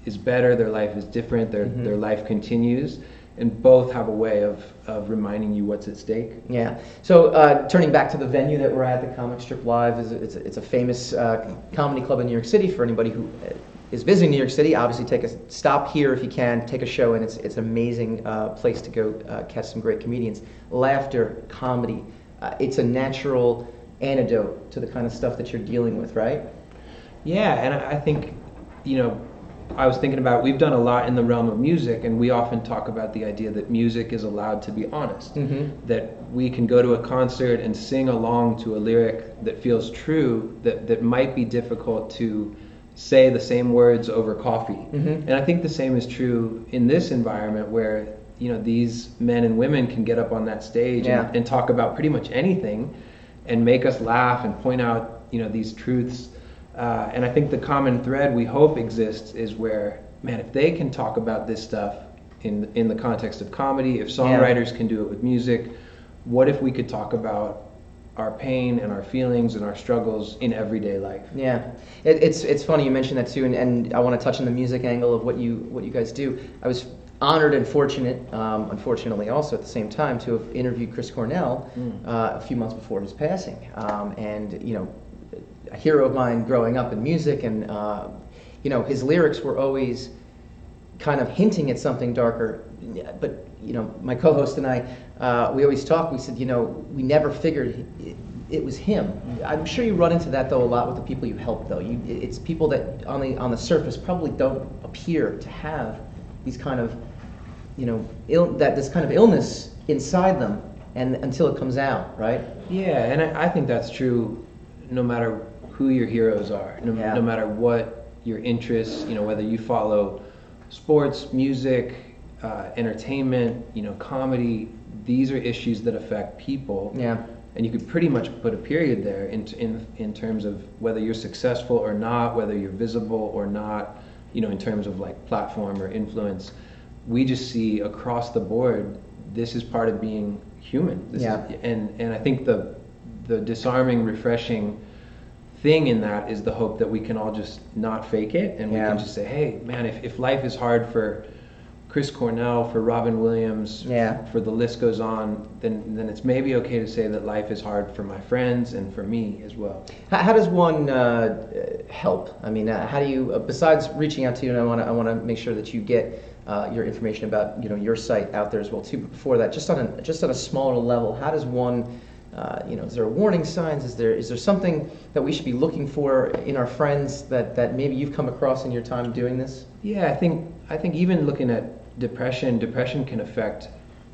is better, their life is different, their Mhm. their life continues, and both have a way of of reminding you what's at stake. Yeah. So uh, turning back to the venue that we're at, the Comic Strip Live, is it's, a- it's a famous uh, comedy club in New York City. For anybody who uh, visiting New York City, obviously take a stop here if you can, take a show, and it's it's an amazing uh, place to go uh, catch some great comedians. Laughter, comedy, uh, it's a natural antidote to the kind of stuff that you're dealing with, right? Yeah, and I I think, you know, I was thinking about we've done a lot in the realm of music, and we often talk about the idea that music is allowed to be honest. Mhm. That we can go to a concert and sing along to a lyric that feels true, that, that might be difficult to say the same words over coffee. Mhm. And I think the same is true in this environment where, you know, these men and women can get up on that stage Yeah. and, and talk about pretty much anything and make us laugh and point out, you know, these truths. Uh, and I think the common thread we hope exists is where, man, if they can talk about this stuff in in the context of comedy, if songwriters can do it with music, what if we could talk about our pain and our feelings and our struggles in everyday life? Yeah, it, it's it's funny you mentioned that too, and, and I want to touch on the music angle of what you what you guys do. I was honored and fortunate, um, unfortunately, also at the same time, to have interviewed Chris Cornell uh, a few months before his passing. Um, and you know, a hero of mine growing up in music, and uh, you know, his lyrics were always kind of hinting at something darker. But you know, my co-host and I, uh, we always talk. We said, you know, we never figured it, it was him. I'm sure you run into that though a lot with the people you help. Though you, it's people that on the on the surface probably don't appear to have these kind of, you know, Ill, that this kind of illness inside them, and until it comes out, right? Yeah, and I, I think that's true no matter who your heroes are, no, Yeah. no matter what your interests, you know, whether you follow sports, music, uh, entertainment, you know, comedy, these are issues that affect people. Yeah. And you could pretty much put a period there in, in, in terms of whether you're successful or not, whether you're visible or not, you know, in terms of like platform or influence. We just see across the board, this is part of being human. This Yeah. Is, and, and I think the, the disarming, refreshing thing in that is the hope that we can all just not fake it and we can just say, hey, man, if, if life is hard for Chris Cornell, for Robin Williams, Yeah. for the list goes on, then then it's maybe okay to say that life is hard for my friends and for me as well. How, how does one uh, help? I mean, uh, how do you, uh, besides reaching out to you, and I want to, I want to make sure that you get uh, your information about, you know, your site out there as well too. But before that, just on a, just on a smaller level, how does one, uh, you know, is there warning signs? Is there, is there something that we should be looking for in our friends that, that maybe you've come across in your time doing this? Yeah, I think I think even looking at depression, depression can affect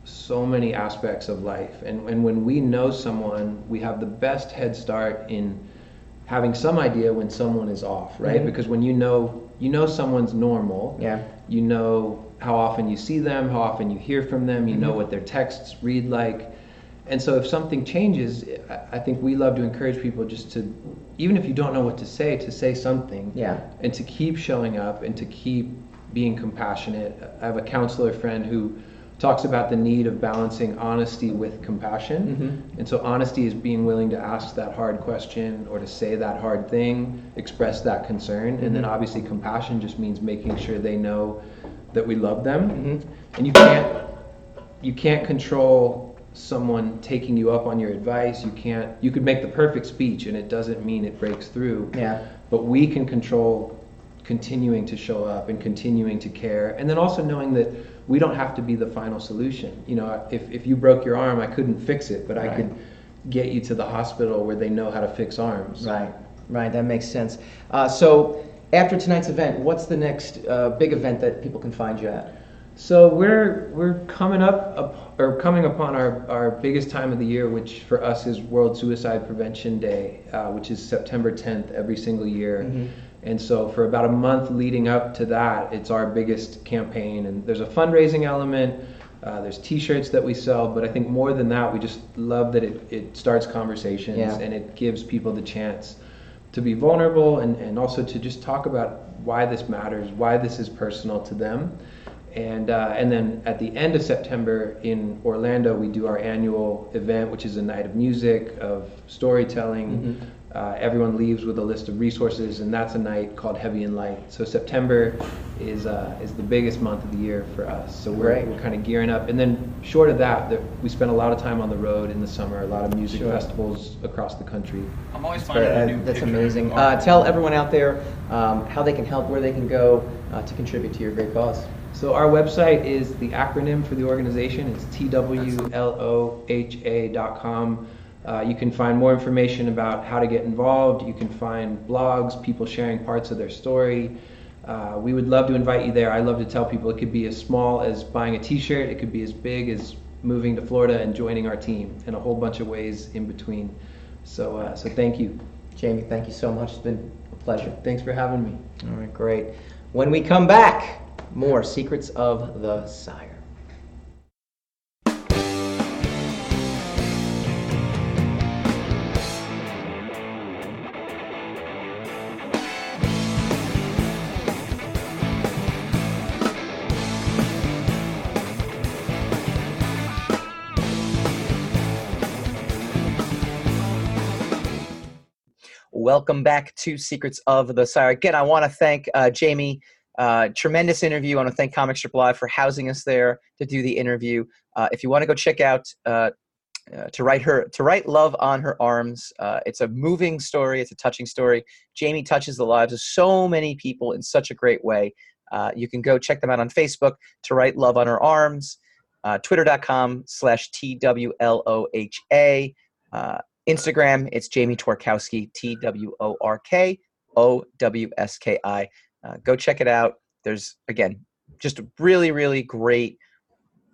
so many aspects of life. And and when we know someone, we have the best head start in having some idea when someone is off, right? Mhm. Because when you know you know someone's normal, Yeah. you know how often you see them, how often you hear from them, you know Mhm. what their texts read like. And so if something changes, I- think we love to encourage people just to, even if you don't know what to say, to say something Yeah. and to keep showing up and to keep being compassionate. I have a counselor friend who talks about the need of balancing honesty with compassion. Mhm. And so honesty is being willing to ask that hard question or to say that hard thing, express that concern. And then Mhm. obviously compassion just means making sure they know that we love them. Mhm. And you can't you can't control someone taking you up on your advice. You can't you could make the perfect speech and it doesn't mean it breaks through Yeah. but we can control continuing to show up and continuing to care and then also knowing that we don't have to be the final solution you know if, if you broke your arm i couldn't fix it but i could get you to the hospital where they know how to fix arms Right, right, that makes sense. Uh, so after tonight's event, what's the next uh, big event that people can find you at? So we're we're coming up, up or coming upon our, our biggest time of the year which for us is world suicide prevention day uh, which is september 10th every single year Mhm. And so for about a month leading up to that, it's our biggest campaign. And there's a fundraising element, uh, there's t-shirts that we sell, but I think more than that, we just love that it, it starts conversations Yeah. and it gives people the chance to be vulnerable and, and also to just talk about why this matters, why this is personal to them. And, uh, and then at the end of September in Orlando, we do our annual event, which is a night of music, of storytelling. Mhm. Uh, everyone leaves with a list of resources, and that's a night called Heavy and Light. So September is uh, is the biggest month of the year for us. So we're, Great. we're kind of gearing up. And then short of that, that we spend a lot of time on the road in the summer, a lot of music Sure. festivals across the country. I'm always Great, finding a uh, new That's picture. amazing. Uh, tell everyone out there um, how they can help, where they can go uh, to contribute to your great cause. So our website is the acronym for the organization. It's twloha.com. Uh, you can find more information about how to get involved. You can find blogs, people sharing parts of their story. Uh, we would love to invite you there. I love to tell people it could be as small as buying a T-shirt. It could be as big as moving to Florida and joining our team, and a whole bunch of ways in between. So, uh, so thank you. Jamie, thank you so much. It's been a pleasure. Thanks for having me. All right, great. When we come back, more Secrets of the Sire. Welcome back to Secrets of the Sire. Again, I want to thank uh, Jamie Uh, tremendous interview. I want to thank Comic Strip Live for housing us there to do the interview. Uh, if you want to go check out uh, uh, to write her to write love on her arms, uh, it's a moving story. It's a touching story. Jamie touches the lives of so many people in such a great way. Uh, you can go check them out on Facebook to write love on her arms. Twitter.com slash T W L O H A. Uh, Instagram, it's Jamie Tworkowski, T W O R K O W S K I. Uh, go check it out. There's, again, just a really, really great,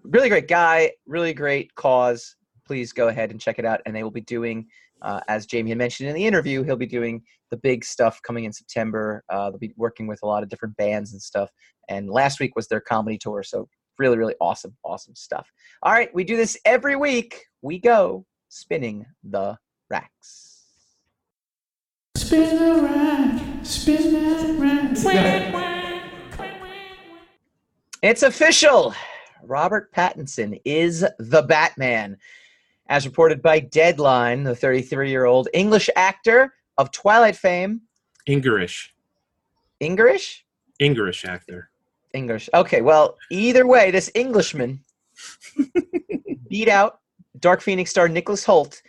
really great guy, really great cause. Please go ahead and check it out. And they will be doing, uh, as Jamie had mentioned in the interview, he'll be doing the big stuff coming in September. Uh, they'll be working with a lot of different bands and stuff. And last week was their comedy tour. So really, really awesome, awesome stuff. All right, we do this every week. We go spinning the racks. Spin the rack, spin that rack. It's official. Robert Pattinson is the Batman. As reported by Deadline, the 33 year old English actor of Twilight fame, English, English? English actor. English. Okay, well, either way, this Englishman [laughs] beat out Dark Phoenix star Nicholas Hoult,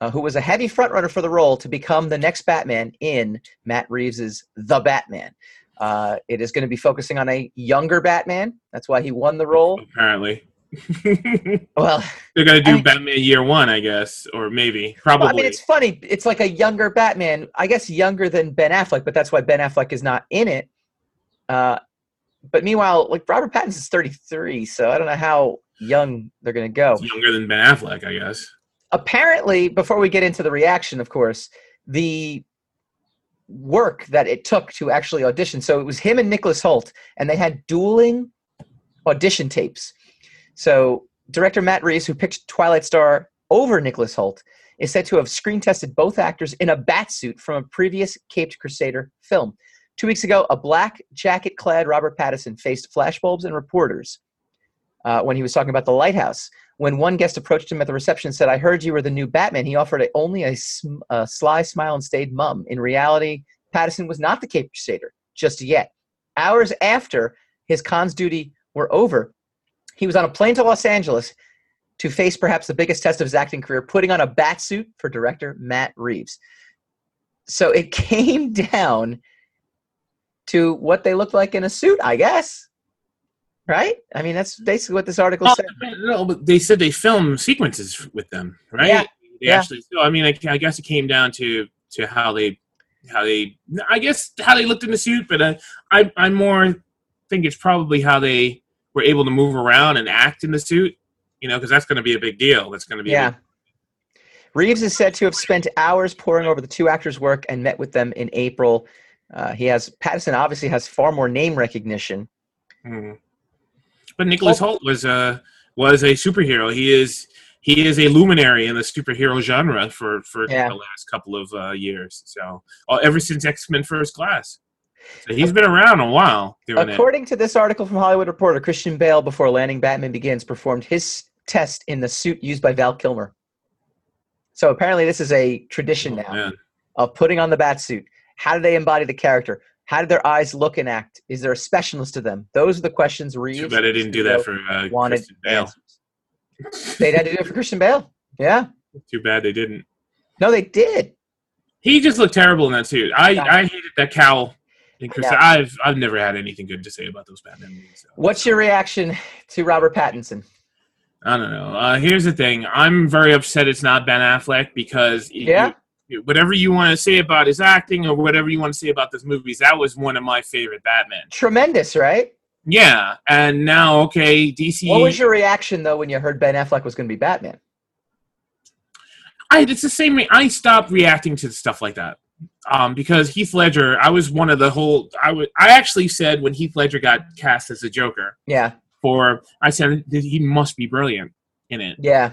uh, who was a heavy frontrunner for the role to become the next Batman in Matt Reeves's The Batman. Uh, it is going to be focusing on a younger Batman. That's why he won the role. [laughs] Apparently, [laughs] well, they're gonna do I- Batman Year One, I guess, or maybe, probably. Well, I mean, it's funny. It's like a younger Batman. I guess younger than Ben Affleck, but that's why Ben Affleck is not in it. Uh, but meanwhile, like Robert Pattinson is 33, so I don't know how young they're going to go. It's younger than Ben Affleck, I guess. Apparently, before we get into the reaction, of course, the work that it took to actually audition. So it was him and Nicholas Hoult, and they had dueling audition tapes. So director Matt Reeves, who picked Twilight Star over Nicholas Hoult, is said to have screen tested both actors in a bat suit from a previous Caped Crusader film. Two weeks ago, a black jacket clad Robert Pattinson faced flashbulbs and reporters uh, when he was talking about the lighthouse. When one guest approached him at the reception and said, I heard you were the new Batman, he offered a, only a, sm- a sly smile and stayed mum. In reality, Pattinson was not the Caped Crusader just yet. Hours after his Cannes duty were over, he was on a plane to Los Angeles to face perhaps the biggest test of his acting career, putting on a bat suit for director Matt Reeves. So it [laughs] came down to what they looked like in a suit, I guess. Right? I mean, that's basically what this article Oh, said. no, but they said they filmed sequences with them, right? Yeah, They yeah. actually. So I mean, I, I guess it came down to to how they how they I guess how they looked in the suit, but uh, I I more think it's probably how they were able to move around and act in the suit. You know, because that's going to be a big deal. That's going to be Yeah. Reeves is said to have spent hours poring over the two actors' work and met with them in April. Uh, he has Pattinson obviously has far more name recognition. Mhm. But Nicholas Hoult was uh was a superhero. He is he is a luminary in the superhero genre for for Yeah. the last couple of uh, years. So uh, ever since X Men First Class, so he's been around a while doing it. According to this article from Hollywood Reporter, Christian Bale, before landing Batman Begins, performed his test in the suit used by Val Kilmer. So apparently, this is a tradition Oh, now man. of putting on the bat suit. How do they embody the character? How do their eyes look and act? Is there a specialness to them? Those are the questions Reeves. Too bad I didn't do that for uh, wanted Christian Bale. They had to do it for Christian Bale. Yeah. Too bad they didn't. No, they did. He just looked terrible in that suit. I, Yeah. I hated that cowl. In Chris. I've I've never had anything good to say about those Batman movies. so. What's your reaction to Robert Pattinson? I don't know. Uh, here's the thing. I'm very upset it's not Ben Affleck because Yeah? you- whatever you want to say about his acting or whatever you want to say about those movies, that was one of my favorite Batman. Tremendous, right? Yeah, and now okay, DC. What was your reaction though when you heard Ben Affleck was going to be Batman? I, it's the same. way- I stopped reacting to stuff like that um, because Heath Ledger. I was one of the whole. I would. I actually said when Heath Ledger got cast as a Joker Yeah, for, I said he must be brilliant in it. yeah,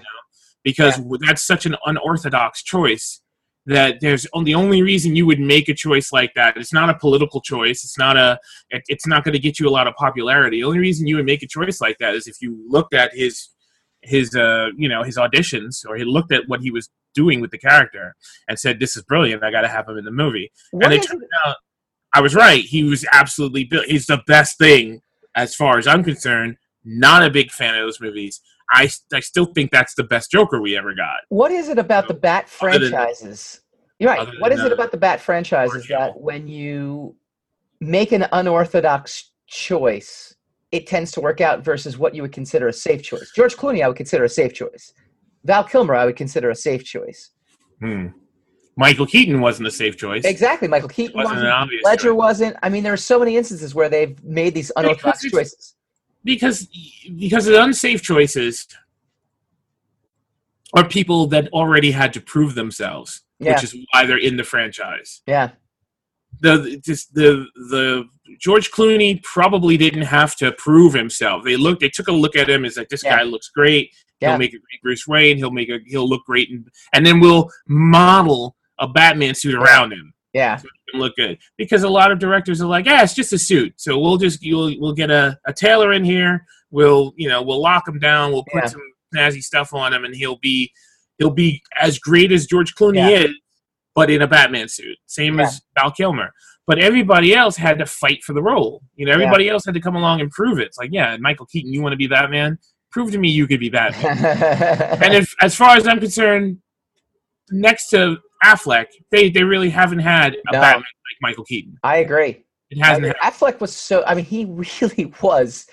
because that's such an unorthodox choice that there's the only reason you would make a choice like that it's not a political choice it's not a it, it's not going to get you a lot of popularity the only reason you would make a choice like that is if you looked at his his uh you know his auditions or he looked at what he was doing with the character and said this is brilliant i got to have him in the movie What and it turned out I was right. He was absolutely built. He's the best thing as far as I'm concerned. Not a big fan of those movies. I, I still think that's the best Joker we ever got. What is it about the Bat Other than- franchises? You're right. What it uh, about the Bat franchises that when you make an unorthodox choice, it tends to work out versus what you would consider a safe choice? George Clooney, I would consider a safe choice. Val Kilmer, I would consider a safe choice. Hmm. Michael Keaton wasn't a safe choice. Exactly. Michael Keaton Wasn't wasn't. an obvious Ledger choice. wasn't. I mean, there are so many instances where they've made these unorthodox choices. Because because the unsafe choices are people that already had to prove themselves, Yeah. which is why they're in the franchise. Yeah. The just the the George Clooney probably didn't have to prove himself. They looked, they took a look at him. It's like this Yeah. guy looks great. Yeah. He'll make a great Bruce Wayne. He'll make a he'll look great, and and then we'll model a Batman suit around him. Yeah. and look good because a lot of directors are like, yeah, it's just a suit. So we'll just you'll, we'll get a, a tailor in here. We'll you know we'll lock him down. We'll put Yeah. some snazzy stuff on him, and he'll be he'll be as great as George Clooney Yeah. is, but in a Batman suit, same Yeah. as Val Kilmer. But everybody else had to fight for the role. You know, everybody else had to come along and prove it. It's like, yeah, Michael Keaton, you want to be Batman? Prove to me you could be Batman. [laughs] and if, as far as I'm concerned, next to Affleck, they, they really haven't had a No. Batman like Michael Keaton. I agree. It I hasn't. mean, had, Affleck was so. I mean, he [laughs] really was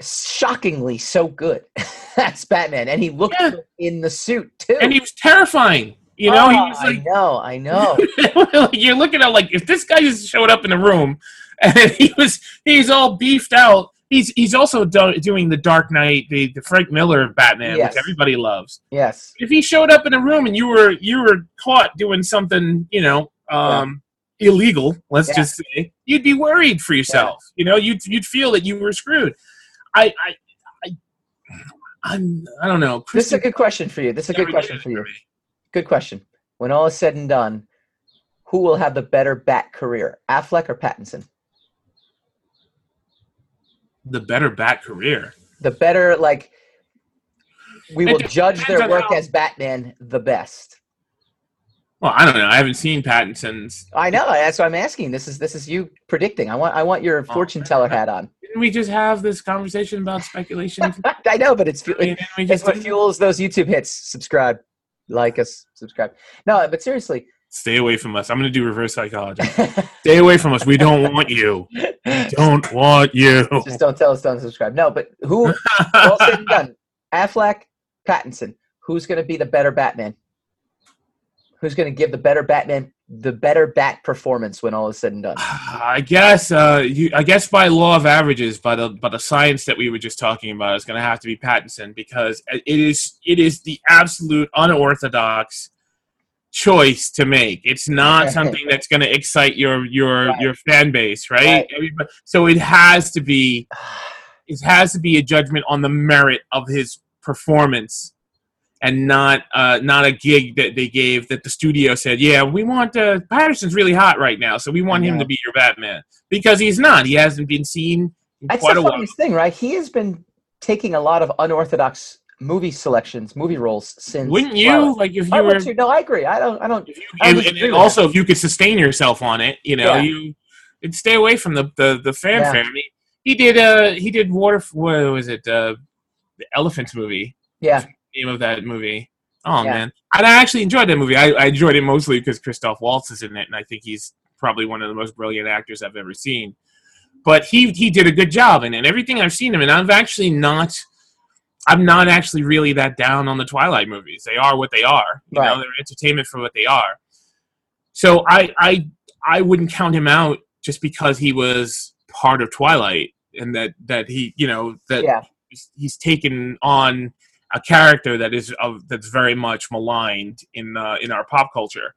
shockingly so good [laughs] as Batman, and he looked Yeah. in the suit too. and he was terrifying. You know, Oh, he was I know, I know. [laughs] like, you're looking at like if this guy just showed up in the room and he was he's all beefed out. He's he's also do, doing the Dark Knight, the, the Frank Miller of Batman, Yes. which everybody loves. yes, If he showed up in a room and you were you were caught doing something, you know, um, illegal, let's Yeah. just say, you'd be worried for yourself. You know, you'd you'd feel that you were screwed. I I I I'm, I don't know. this is a good question for you. This is a good question for you. Good question. When all is said and done, who will have the better Bat career, Affleck or Pattinson? The better bat career. The better, like, we will judge their work as Batman the best. Well, I don't know. I haven't seen Pattinson's. I know. That's what I'm asking. This is this is you predicting. I want I want your Oh, fortune teller hat on. [laughs] Didn't we just have this conversation about speculation? [laughs] I know, but it's I mean, it's what fuels those YouTube hits. Subscribe, like us, subscribe. No, but seriously, stay away from us? I'm going to do reverse psychology. [laughs] Stay away from us. We don't want you. [laughs] Don't want you. just don't tell us don't subscribe. No, but who? all said and done, Affleck, Pattinson. Who's going to be the better Batman? Who's going to give the better Batman the better Bat performance when all is said and done? [sighs] I guess. Uh, you, I guess by law of averages, by the by the science that we were just talking about, it's going to have to be Pattinson because it is it is the absolute unorthodox choice to make. It's not [laughs] something that's going to excite your your Right. your fan base, right? Right. So it has to be it has to be a judgment on the merit of his performance and not uh, not a gig that they gave that the studio said, yeah, we want uh, Patterson's really hot right now, so we want him to be your Batman because he's not. He hasn't been seen in That's quite the a while. thing, right? He has been taking a lot of unorthodox movie selections, movie roles since. Wouldn't you Twilight. like if I you were? would too. No, I agree. I don't. I don't. If you, I and, and also, if you could sustain yourself on it, you know, Yeah. you and stay away from the the, the fanfare. Yeah. I mean, he did uh he did water. What was it? Uh, the Elephants movie. Yeah. name of that movie. Oh Yeah. man, and I actually enjoyed that movie. I, I enjoyed it mostly because Christoph Waltz is in it, and I think he's probably one of the most brilliant actors I've ever seen. But he he did a good job in it. Everything I've seen him, and I've actually not. I'm not actually really that down on the Twilight movies. They are what they are. You Right. know, they're entertainment for what they are. So I I I wouldn't count him out just because he was part of Twilight and that that he you know that Yeah. he's, he's taken on a character that is of that's very much maligned in uh, in our pop culture.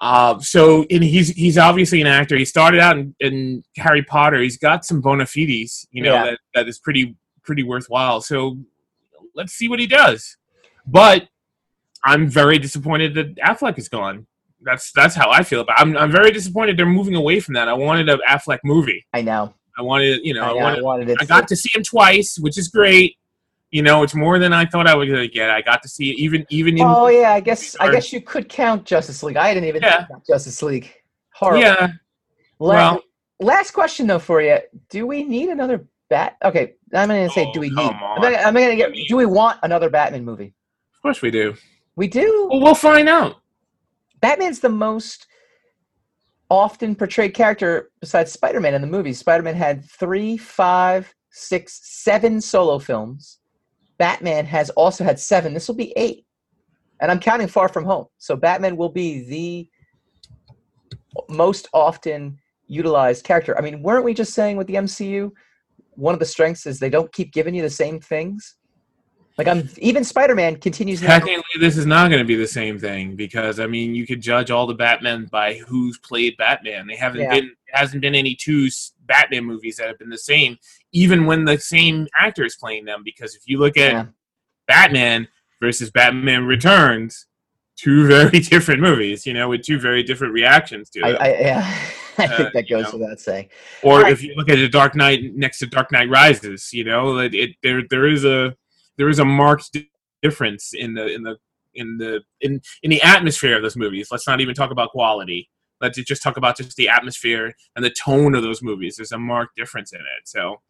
Uh, so and he's he's obviously an actor. He started out in, in Harry Potter. He's got some bona fides, you know, Yeah. that, that is pretty pretty worthwhile. So let's see what he does. But I'm very disappointed that Affleck is gone. That's that's how I feel about. It. I'm I'm very disappointed they're moving away from that. I wanted an Affleck movie. I know. I wanted you know I, I, know. I wanted wanted it. I got to see him twice, which is great. You know, it's more than I thought I was gonna get. I got to see it even even in Oh yeah, I guess I guess you could count Justice League. I didn't even Yeah. think about Justice League. Horrible. yeah. La- Well- last question though for you: Do we need another bat? Okay, I'm going to say, Oh, do we need? I'm on. gonna, I'm gonna oh, get. Do we want another Batman movie? Of course we do. We do. Well, we'll find out. Batman's the most often portrayed character besides Spider-Man in the movies. Spider-Man had three, five, six, seven solo films. Batman has also had seven. This will be eight, and I'm counting Far From Home. So Batman will be the most often utilized character. I mean, weren't we just saying with the MCU, one of the strengths is they don't keep giving you the same things. Like I'm even Spider-Man continues. now- Technically, this is not going to be the same thing because I mean, you could judge all the Batman by who's played Batman. They haven't Yeah. been hasn't been any two Batman movies that have been the same, even when the same actor is playing them. Because if you look at Yeah. Batman versus Batman Returns, two [laughs] very different movies. You know, with two very different reactions to it. I, yeah, [laughs] I Uh, think that you goes know. without saying. or Alright. if you look at the Dark Knight next to Dark Knight Rises, you know, it, it there there is a there is a marked difference in the in the in the in in the atmosphere of those movies. Let's not even talk about quality. Let's just talk about just the atmosphere and the tone of those movies. There's a marked difference in it. So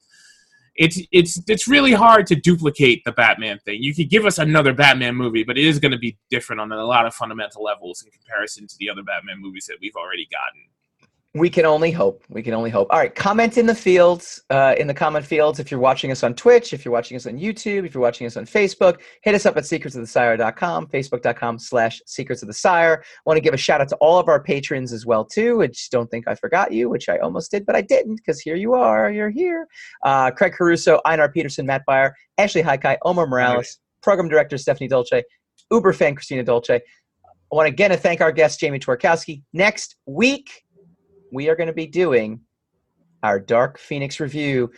it's it's it's really hard to duplicate the Batman thing. You could give us another Batman movie, but it is going to be different on a lot of fundamental levels in comparison to the other Batman movies that we've already gotten. We can only hope. We can only hope. All right, comment in the fields, uh, in the comment fields. If you're watching us on Twitch, if you're watching us on YouTube, if you're watching us on Facebook, hit us up at secretsofthesire.com, facebook.com slash secrets of the sire. want to give a shout out to all of our patrons as well, too. Just don't think I forgot you, which I almost did, but I didn't because here you are. You're here. Uh, Craig Caruso, Einar Peterson, Matt Byer, Ashley Haikai, Omar Morales, program director Stephanie Dolce, Uber fan Christina Dolce. I want again to thank our guest, Jamie Tworkowski. Next week, we are going to be doing our Dark Phoenix review.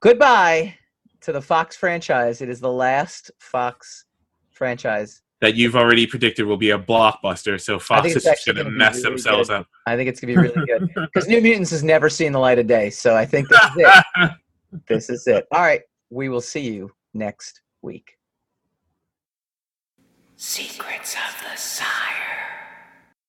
Goodbye to the Fox franchise. It is the last Fox franchise. that you've already predicted will be a blockbuster. So Fox is actually going to mess really themselves good. up. I think it's going to be really good [laughs] because New Mutants has never seen the light of day. So I think this is it. [laughs] this is it. All right. We will see you next week. Secrets of the Sire.